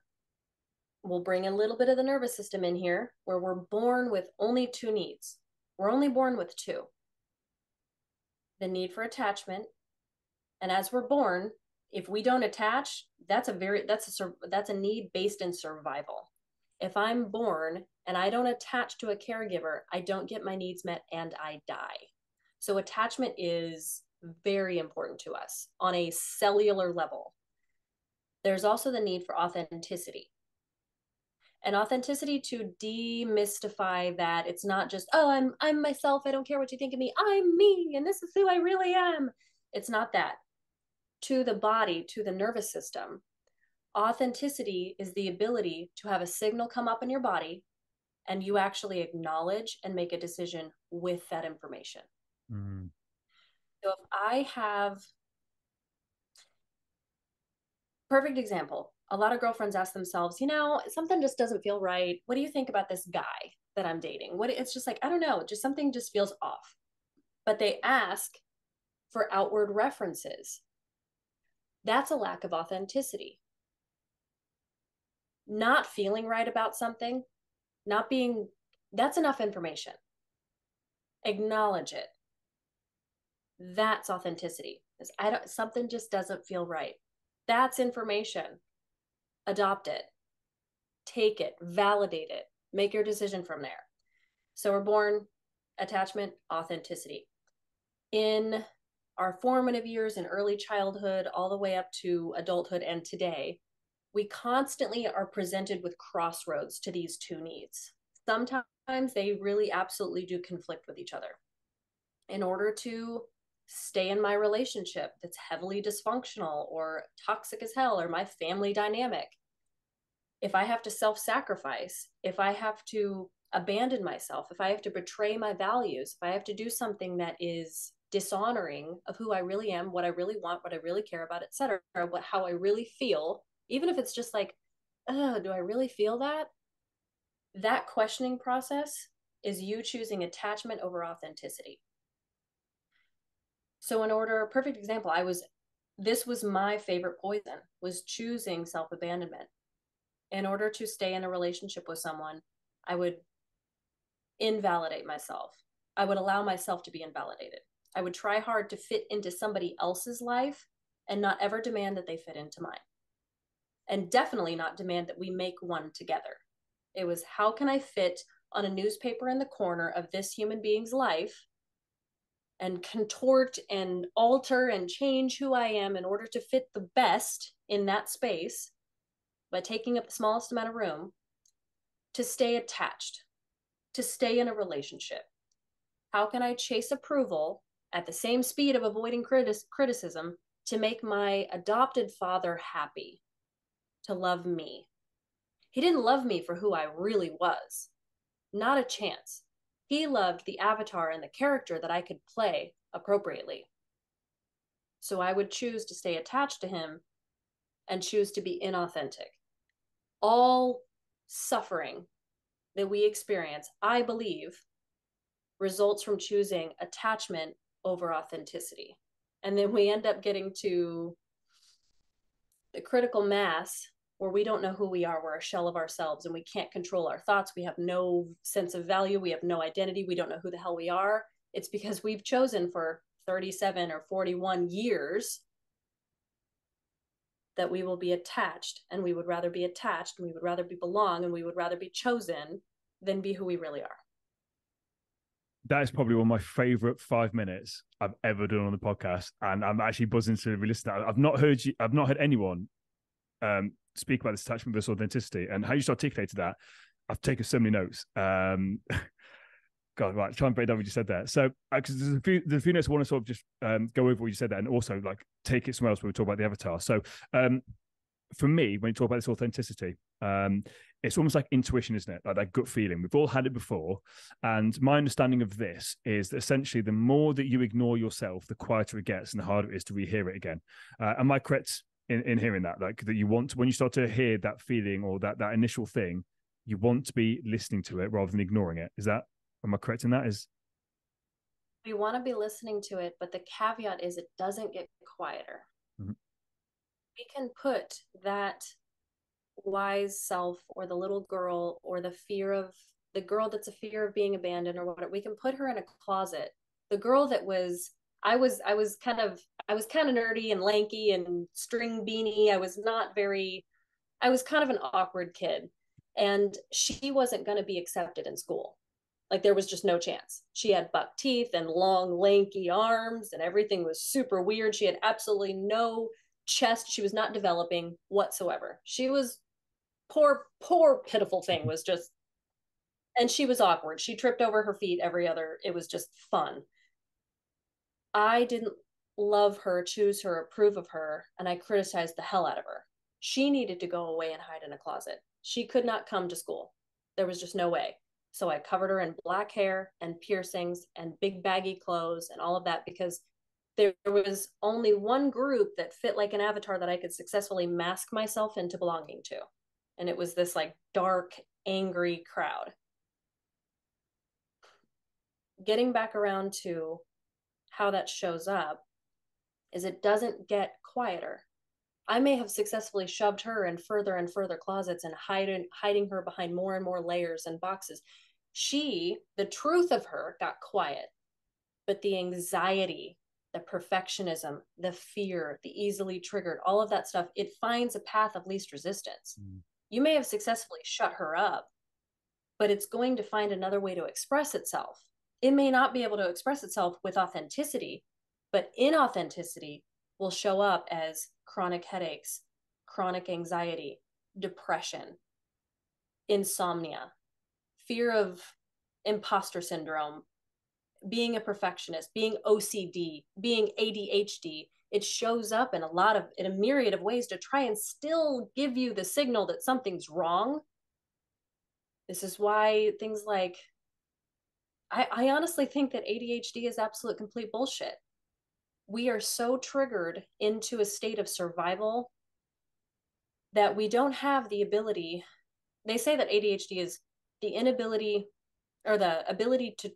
we'll bring a little bit of the nervous system in here where we're born with only two needs. We're only born with two. The need for attachment. And as we're born if we don't attach that's a very that's a that's a need based in survival if i'm born and I don't attach to a caregiver, I don't get my needs met and I die. So attachment is very important to us on a cellular level. There's also the need for authenticity. And authenticity to demystify that it's not just, oh, I'm I'm myself, I don't care what you think of me. I'm me and this is who I really am. It's not that. To the body, to the nervous system, authenticity is the ability to have a signal come up in your body and you actually acknowledge and make a decision with that information. Mm. So if I have perfect example, a lot of girlfriends ask themselves, you know, something just doesn't feel right. What do you think about this guy that I'm dating? What it's just like, I don't know, just something just feels off. But they ask for outward references. That's a lack of authenticity. Not feeling right about something not being that's enough information. Acknowledge it. That's authenticity. I don't something just doesn't feel right. That's information. Adopt it. Take it. Validate it. Make your decision from there. So we're born attachment authenticity. In our formative years in early childhood all the way up to adulthood and today we constantly are presented with crossroads to these two needs. Sometimes they really absolutely do conflict with each other. In order to stay in my relationship that's heavily dysfunctional or toxic as hell or my family dynamic, if I have to self sacrifice, if I have to abandon myself, if I have to betray my values, if I have to do something that is dishonoring of who I really am, what I really want, what I really care about, etc., what how I really feel, even if it's just like, oh, do I really feel that? That questioning process is you choosing attachment over authenticity. So in order, perfect example, I was this was my favorite poison was choosing self-abandonment. In order to stay in a relationship with someone, I would invalidate myself. I would allow myself to be invalidated. I would try hard to fit into somebody else's life and not ever demand that they fit into mine and definitely not demand that we make one together. It was how can I fit on a newspaper in the corner of this human being's life and contort and alter and change who I am in order to fit the best in that space by taking up the smallest amount of room to stay attached, to stay in a relationship? How can I chase approval at the same speed of avoiding criti- criticism to make my adopted father happy, to love me? He didn't love me for who I really was. Not a chance. He loved the avatar and the character that I could play appropriately. So I would choose to stay attached to him and choose to be inauthentic. All suffering that we experience, I believe, results from choosing attachment over authenticity. And then we end up getting to the critical mass where we don't know who we are. We're a shell of ourselves and we can't control our thoughts. We have no sense of value. We have no identity. We don't know who the hell we are. It's because we've chosen for 37 or 41 years that we will be attached and we would rather be attached and we would rather be belong and we would rather be chosen than be who we really are. That is probably one of my favorite five minutes I've ever done on the podcast, and I'm actually buzzing to re-listen. I've not heard you. I've not heard anyone um, speak about this attachment versus authenticity and how you just articulated that. I've taken so many notes. Um, [laughs] God, right, try and break down what you said there. So, because uh, there's a few, there's a few notes I want to sort of just um, go over what you said there, and also like take it somewhere else when we talk about the avatar. So, um, for me, when you talk about this authenticity, um, it's almost like intuition, isn't it? Like that gut feeling. We've all had it before, and my understanding of this is that essentially, the more that you ignore yourself, the quieter it gets, and the harder it is to rehear it again. Uh, am I correct in, in hearing that? Like that you want when you start to hear that feeling or that that initial thing, you want to be listening to it rather than ignoring it. Is that Am I correct in that? Is we want to be listening to it, but the caveat is it doesn't get quieter. Mm-hmm. We can put that wise self or the little girl or the fear of the girl that's a fear of being abandoned or whatever, we can put her in a closet. The girl that was I was I was kind of I was kind of nerdy and lanky and string beanie. I was not very I was kind of an awkward kid and she wasn't going to be accepted in school like there was just no chance. She had buck teeth and long, lanky arms, and everything was super weird. She had absolutely no chest. She was not developing whatsoever. She was poor, poor, pitiful thing was just, and she was awkward. She tripped over her feet every other. It was just fun. I didn't love her, choose her, approve of her, and I criticized the hell out of her. She needed to go away and hide in a closet. She could not come to school. There was just no way. So I covered her in black hair and piercings and big baggy clothes and all of that because there was only one group that fit like an avatar that I could successfully mask myself into belonging to. And it was this like dark, angry crowd. Getting back around to how that shows up is it doesn't get quieter. I may have successfully shoved her in further and further closets and hiding hiding her behind more and more layers and boxes she, the truth of her, got quiet, but the anxiety, the perfectionism, the fear, the easily triggered, all of that stuff, it finds a path of least resistance. Mm. You may have successfully shut her up, but it's going to find another way to express itself. It may not be able to express itself with authenticity, but inauthenticity will show up as chronic headaches, chronic anxiety, depression, insomnia, fear of imposter syndrome, being a perfectionist, being OCD, being ADHD, it shows up in a lot of in a myriad of ways to try and still give you the signal that something's wrong. This is why things like I, I honestly think that ADHD is absolute complete bullshit. We are so triggered into a state of survival that we don't have the ability. They say that ADHD is the inability or the ability to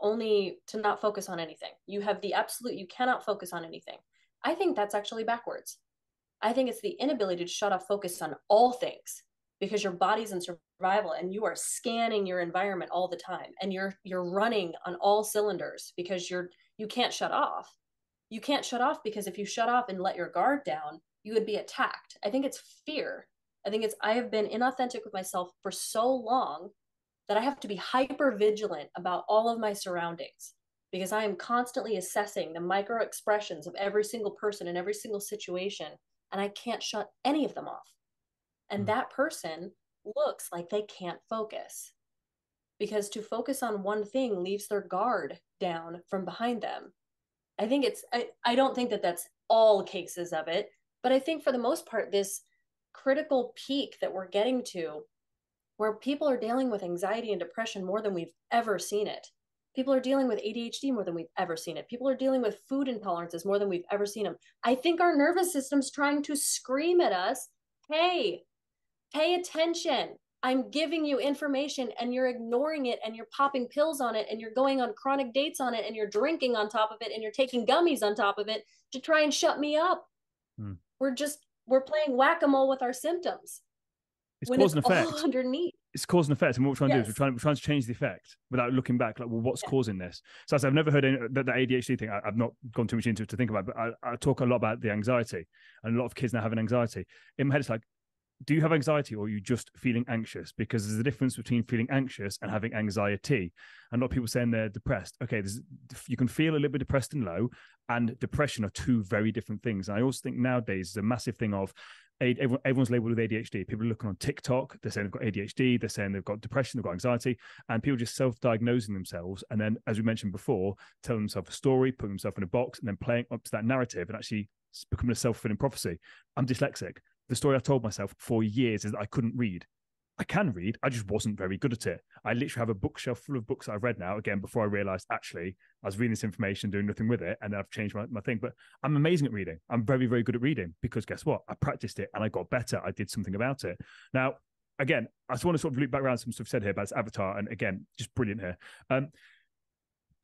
only to not focus on anything. You have the absolute, you cannot focus on anything. I think that's actually backwards. I think it's the inability to shut off focus on all things because your body's in survival and you are scanning your environment all the time and you're you're running on all cylinders because you're you can't shut off. You can't shut off because if you shut off and let your guard down, you would be attacked. I think it's fear. I think it's I have been inauthentic with myself for so long that I have to be hyper vigilant about all of my surroundings. because I am constantly assessing the micro expressions of every single person in every single situation, and I can't shut any of them off. And mm. that person looks like they can't focus because to focus on one thing leaves their guard down from behind them. I think it's, I, I don't think that that's all cases of it, but I think for the most part, this critical peak that we're getting to where people are dealing with anxiety and depression more than we've ever seen it People are dealing with ADHD more than we've ever seen it. People are dealing with food intolerances more than we've ever seen them. I think our nervous system's trying to scream at us, hey, pay attention. I'm giving you information and you're ignoring it and you're popping pills on it and you're going on chronic dates on it and you're drinking on top of it and you're taking gummies on top of it to try and shut me up. Hmm. We're just, we're playing whack a mole with our symptoms. It's cause and effect. underneath it's cause and effect, and what we're trying yes. to do is we're trying, we're trying to change the effect without looking back. Like, well, what's yeah. causing this? So, I've never heard any, that the ADHD thing. I, have not gone too much into it to think about, but I, I, talk a lot about the anxiety, and a lot of kids now having anxiety. In my head, it's like, do you have anxiety, or are you just feeling anxious? Because there's a difference between feeling anxious and having anxiety. And a lot of people saying they're depressed. Okay, you can feel a little bit depressed and low, and depression are two very different things. And I also think nowadays there's a massive thing of everyone's labeled with ADHD. People are looking on TikTok, they're saying they've got ADHD, they're saying they've got depression, they've got anxiety, and people just self-diagnosing themselves. And then, as we mentioned before, telling themselves a story, putting themselves in a box, and then playing up to that narrative and actually becoming a self-fulfilling prophecy. I'm dyslexic. The story I told myself for years is that I couldn't read. I can read. I just wasn't very good at it. I literally have a bookshelf full of books I've read now. Again, before I realized actually I was reading this information, doing nothing with it, and I've changed my, my thing. But I'm amazing at reading. I'm very, very good at reading because guess what? I practiced it and I got better. I did something about it. Now, again, I just want to sort of loop back around some stuff said here about Avatar, and again, just brilliant here. Um,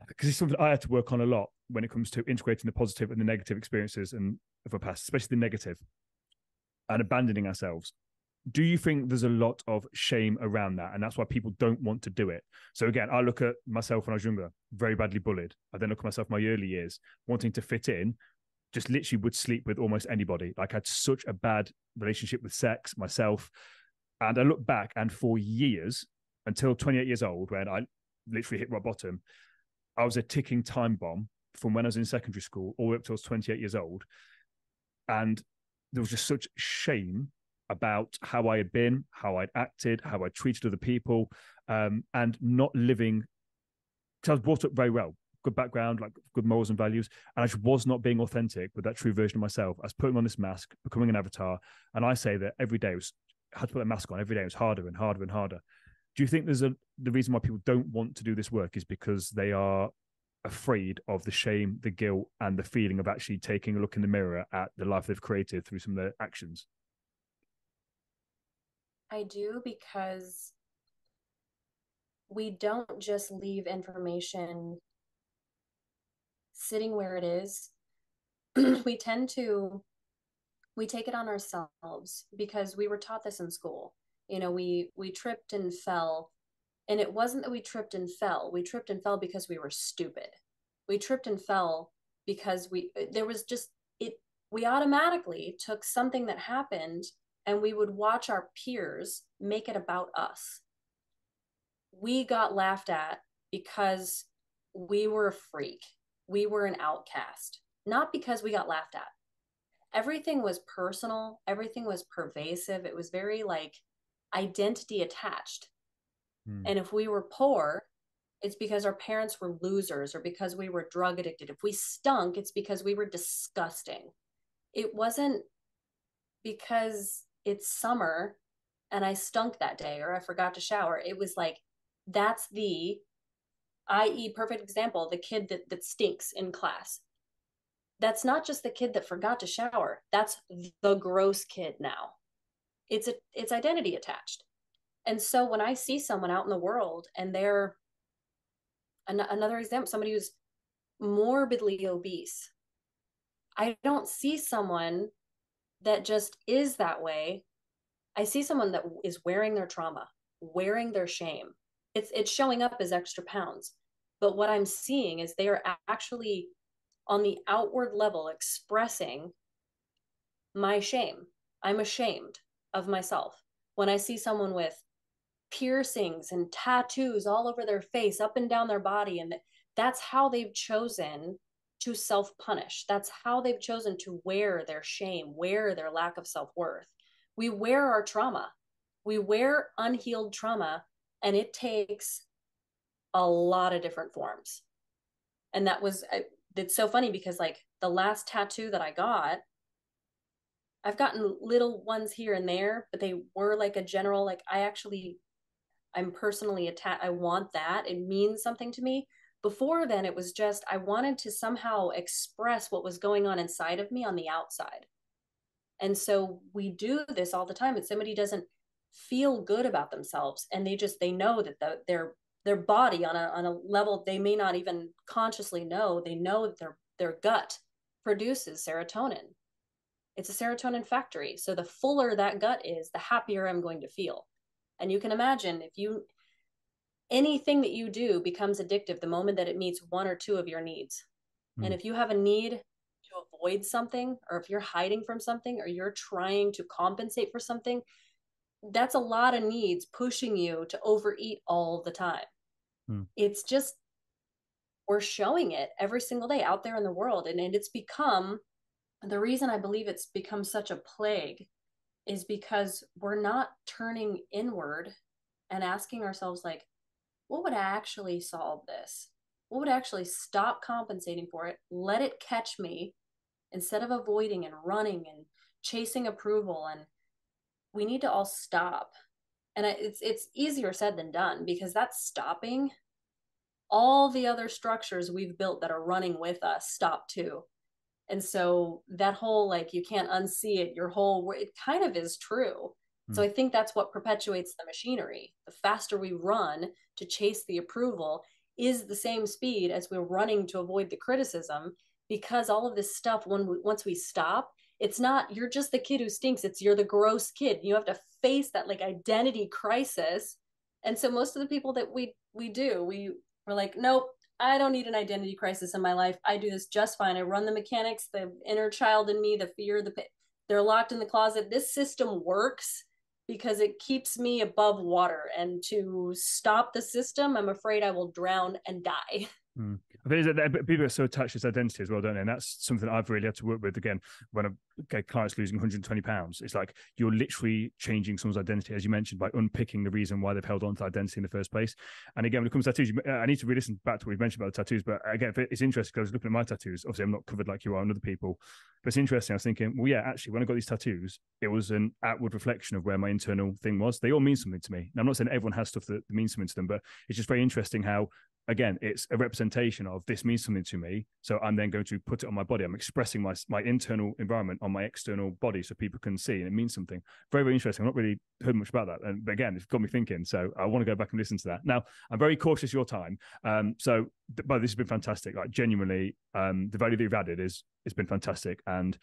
because it's something I had to work on a lot when it comes to integrating the positive and the negative experiences and of our past, especially the negative, and abandoning ourselves. Do you think there's a lot of shame around that? And that's why people don't want to do it. So again i look at myself when i was younger very badly bullied. I then look at myself my early years wanting to fit in just literally would sleep with almost anybody. Like i had such a bad relationship with sex myself. And i look back and for years until 28 years old when i literally hit rock bottom i was a ticking time bomb from when i was in secondary school all the way up till i was 28 years old. And there was just such shame about how I had been, how I'd acted, how I treated other people, um, and not living. Because I was brought up very well, good background, like good morals and values, and I just was not being authentic with that true version of myself. I was putting on this mask, becoming an avatar, and I say that every day was I had to put a mask on. Every day it was harder and harder and harder. Do you think there's a the reason why people don't want to do this work is because they are afraid of the shame, the guilt, and the feeling of actually taking a look in the mirror at the life they've created through some of their actions? I do because we don't just leave information sitting where it is. [clears throat] we tend to we take it on ourselves because we were taught this in school. You know, we we tripped and fell and it wasn't that we tripped and fell. We tripped and fell because we were stupid. We tripped and fell because we there was just it we automatically took something that happened and we would watch our peers make it about us. We got laughed at because we were a freak. We were an outcast, not because we got laughed at. Everything was personal, everything was pervasive. It was very like identity attached. Hmm. And if we were poor, it's because our parents were losers or because we were drug addicted. If we stunk, it's because we were disgusting. It wasn't because it's summer and I stunk that day or I forgot to shower. It was like that's the i.e. perfect example, the kid that that stinks in class. That's not just the kid that forgot to shower. That's the gross kid now. It's a it's identity attached. And so when I see someone out in the world and they're an, another example, somebody who's morbidly obese, I don't see someone that just is that way. I see someone that is wearing their trauma wearing their shame. It's it's showing up as extra pounds. But what i'm seeing is they are actually on the outward level expressing my shame. I'm ashamed of myself. When i see someone with piercings and tattoos all over their face, up and down their body. And that's how they've chosen to self punish. That's how they've chosen to wear their shame, wear their lack of self worth. We wear our trauma, we wear unhealed trauma, and it takes a lot of different forms. And that was, it's so funny because, like, the last tattoo that I got, I've gotten little ones here and there, but they were like a general, like, I actually, I'm personally attached. I want that. It means something to me. Before then, it was just, I wanted to somehow express what was going on inside of me on the outside. And so we do this all the time. And somebody doesn't feel good about themselves and they just, they know that the, their, their body on a, on a level they may not even consciously know, they know that their, their gut produces serotonin. It's a serotonin factory. So the fuller that gut is, the happier I'm going to feel. And you can imagine if you anything that you do becomes addictive the moment that it meets one or two of your needs. Mm. And if you have a need to avoid something, or if you're hiding from something, or you're trying to compensate for something, that's a lot of needs pushing you to overeat all the time. Mm. It's just we're showing it every single day out there in the world and, and it's become the reason i believe it's become such a plague is because we're not turning inward and asking ourselves like what would actually solve this? What would actually stop compensating for it? Let it catch me instead of avoiding and running and chasing approval and we need to all stop. And it's it's easier said than done because that's stopping all the other structures we've built that are running with us stop too. And so that whole like you can't unsee it, your whole it kind of is true. Hmm. So I think that's what perpetuates the machinery. The faster we run to chase the approval is the same speed as we're running to avoid the criticism because all of this stuff when we, once we stop it's not you're just the kid who stinks it's you're the gross kid you have to face that like identity crisis and so most of the people that we we do we we're like, nope, I don't need an identity crisis in my life. I do this just fine. I run the mechanics, the inner child in me, the fear, the pit—they're locked in the closet. This system works because it keeps me above water. And to stop the system, I'm afraid I will drown and die. Mm. People are so attached to this identity as well, don't they? And that's something I've really had to work with again when a client's losing 120 pounds. It's like you're literally changing someone's identity, as you mentioned, by unpicking the reason why they've held on to identity in the first place. And again, when it comes to tattoos, uh, I need to re-listen back to what we've mentioned about the tattoos. But again, it's interesting because I was looking at my tattoos. Obviously, I'm not covered like you are and other people, but it's interesting. I was thinking, well, yeah, actually, when I got these tattoos, it was an outward reflection of where my internal thing was. They all mean something to me. And I'm not saying everyone has stuff that means something to them, but it's just very interesting how again, it's a representation of this means something to me. So I'm then going to put it on my body. I'm expressing my my internal environment on my external body so people can see and it means something. Very, very interesting. I've not really heard much about that. And again, it's got me thinking. So I want to go back and listen to that. Now, I'm very cautious your time. Um, so but this has been fantastic. Like genuinely, um, the value that you've added is it's been fantastic. And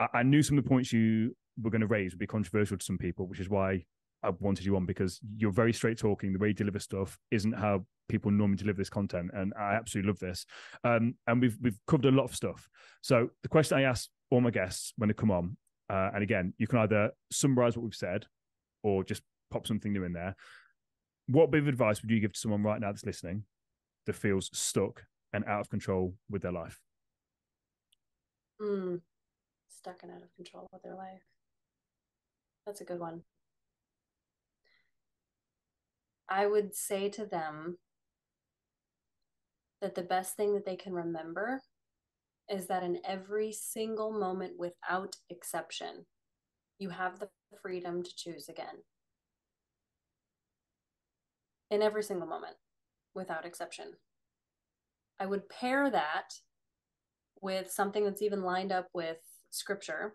I, I knew some of the points you were going to raise would be controversial to some people, which is why I wanted you on because you're very straight talking. The way you deliver stuff isn't how people normally deliver this content, and I absolutely love this. Um, and we've we've covered a lot of stuff. So the question I ask all my guests when they come on, uh, and again, you can either summarize what we've said or just pop something new in there. What bit of advice would you give to someone right now that's listening that feels stuck and out of control with their life? Mm, stuck and out of control with their life. That's a good one. I would say to them that the best thing that they can remember is that in every single moment, without exception, you have the freedom to choose again. In every single moment, without exception. I would pair that with something that's even lined up with scripture.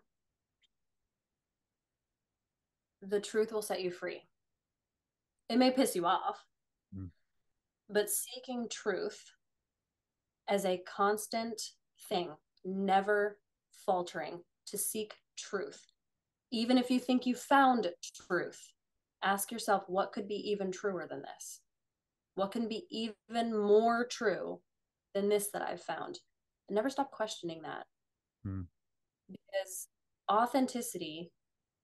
The truth will set you free. It may piss you off, mm. but seeking truth as a constant thing, never faltering to seek truth. Even if you think you found truth, ask yourself what could be even truer than this? What can be even more true than this that I've found? And never stop questioning that. Mm. Because authenticity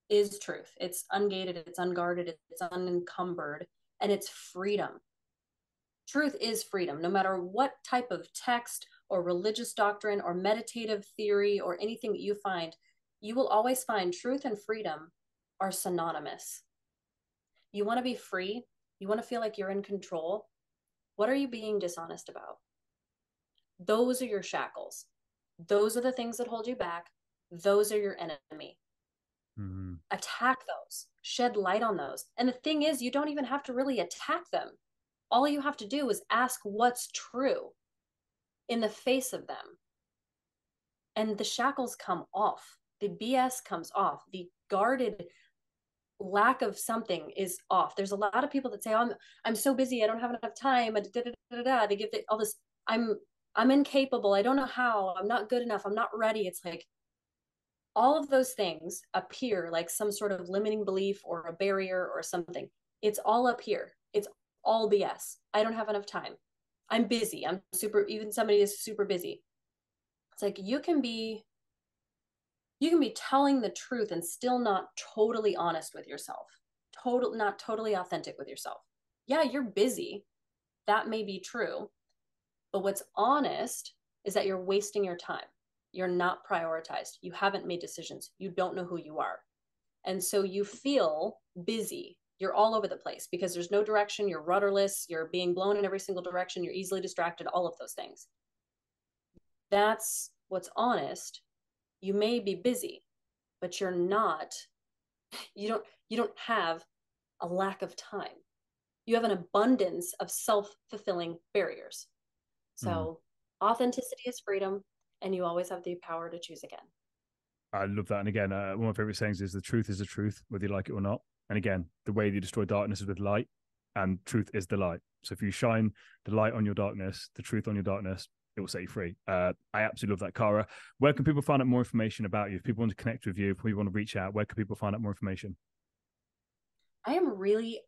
is truth. It's ungated, it's unguarded, it's unencumbered, and it's freedom. Truth is freedom, no matter what type of text or religious doctrine or meditative theory or anything that you find, you will always find truth and freedom are synonymous. You want to be free, you want to feel like you're in control. What are you being dishonest about? Those are your shackles. Those are the things that hold you back. Those are your enemy. Mm-hmm. Attack those, shed light on those. And the thing is, you don't even have to really attack them. All you have to do is ask what's true in the face of them. And the shackles come off, the BS comes off, the guarded lack of something is off. There's a lot of people that say, oh, "I'm I'm so busy, I don't have enough time." Da, da, da, They give the, all this. I'm I'm incapable. I don't know how. I'm not good enough. I'm not ready. It's like all of those things appear like some sort of limiting belief or a barrier or something. It's all up here. It's all BS. I don't have enough time. I'm busy. I'm super, even somebody is super busy. It's like you can be, you can be telling the truth and still not totally honest with yourself, total, not totally authentic with yourself. Yeah, you're busy. That may be true. But what's honest is that you're wasting your time you're not prioritized. You haven't made decisions. You don't know who you are. And so you feel busy. You're all over the place because there's no direction. You're rudderless. You're being blown in every single direction. You're easily distracted. All of those things. That's what's honest. You may be busy but you're not you don't you don't have a lack of time. You have an abundance of self-fulfilling barriers. So mm. authenticity is freedom and you always have the power to choose again. I love that. And again, uh, one of my favorite sayings is the truth is the truth, whether you like it or not. And again, the way you destroy darkness is with light, and truth is the light. So if you shine the light on your darkness, the truth on your darkness, it will set you free. Uh, I absolutely love that, Kara. Where can people find out more information about you? If people want to connect with you, if people want to reach out, where can people find out more information? I am really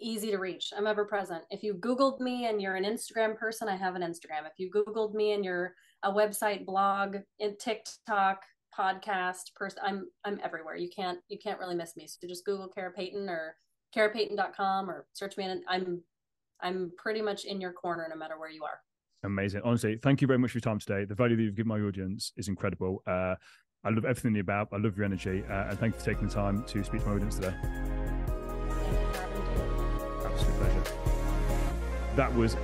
easy to reach. I'm ever present. If you Googled me and you're an Instagram person, I have an Instagram. If you Googled me and you're a website, blog, in TikTok, podcast person, I'm I'm everywhere. You can't you can't really miss me. So just Google Kara Payton or karapayton.com or search me and I'm I'm pretty much in your corner no matter where you are. Amazing. Honestly, thank you very much for your time today. The value that you've given my audience is incredible. Uh, I love everything you're about. I love your energy. Uh, and thank you for taking the time to speak to my audience today. Absolute pleasure. That was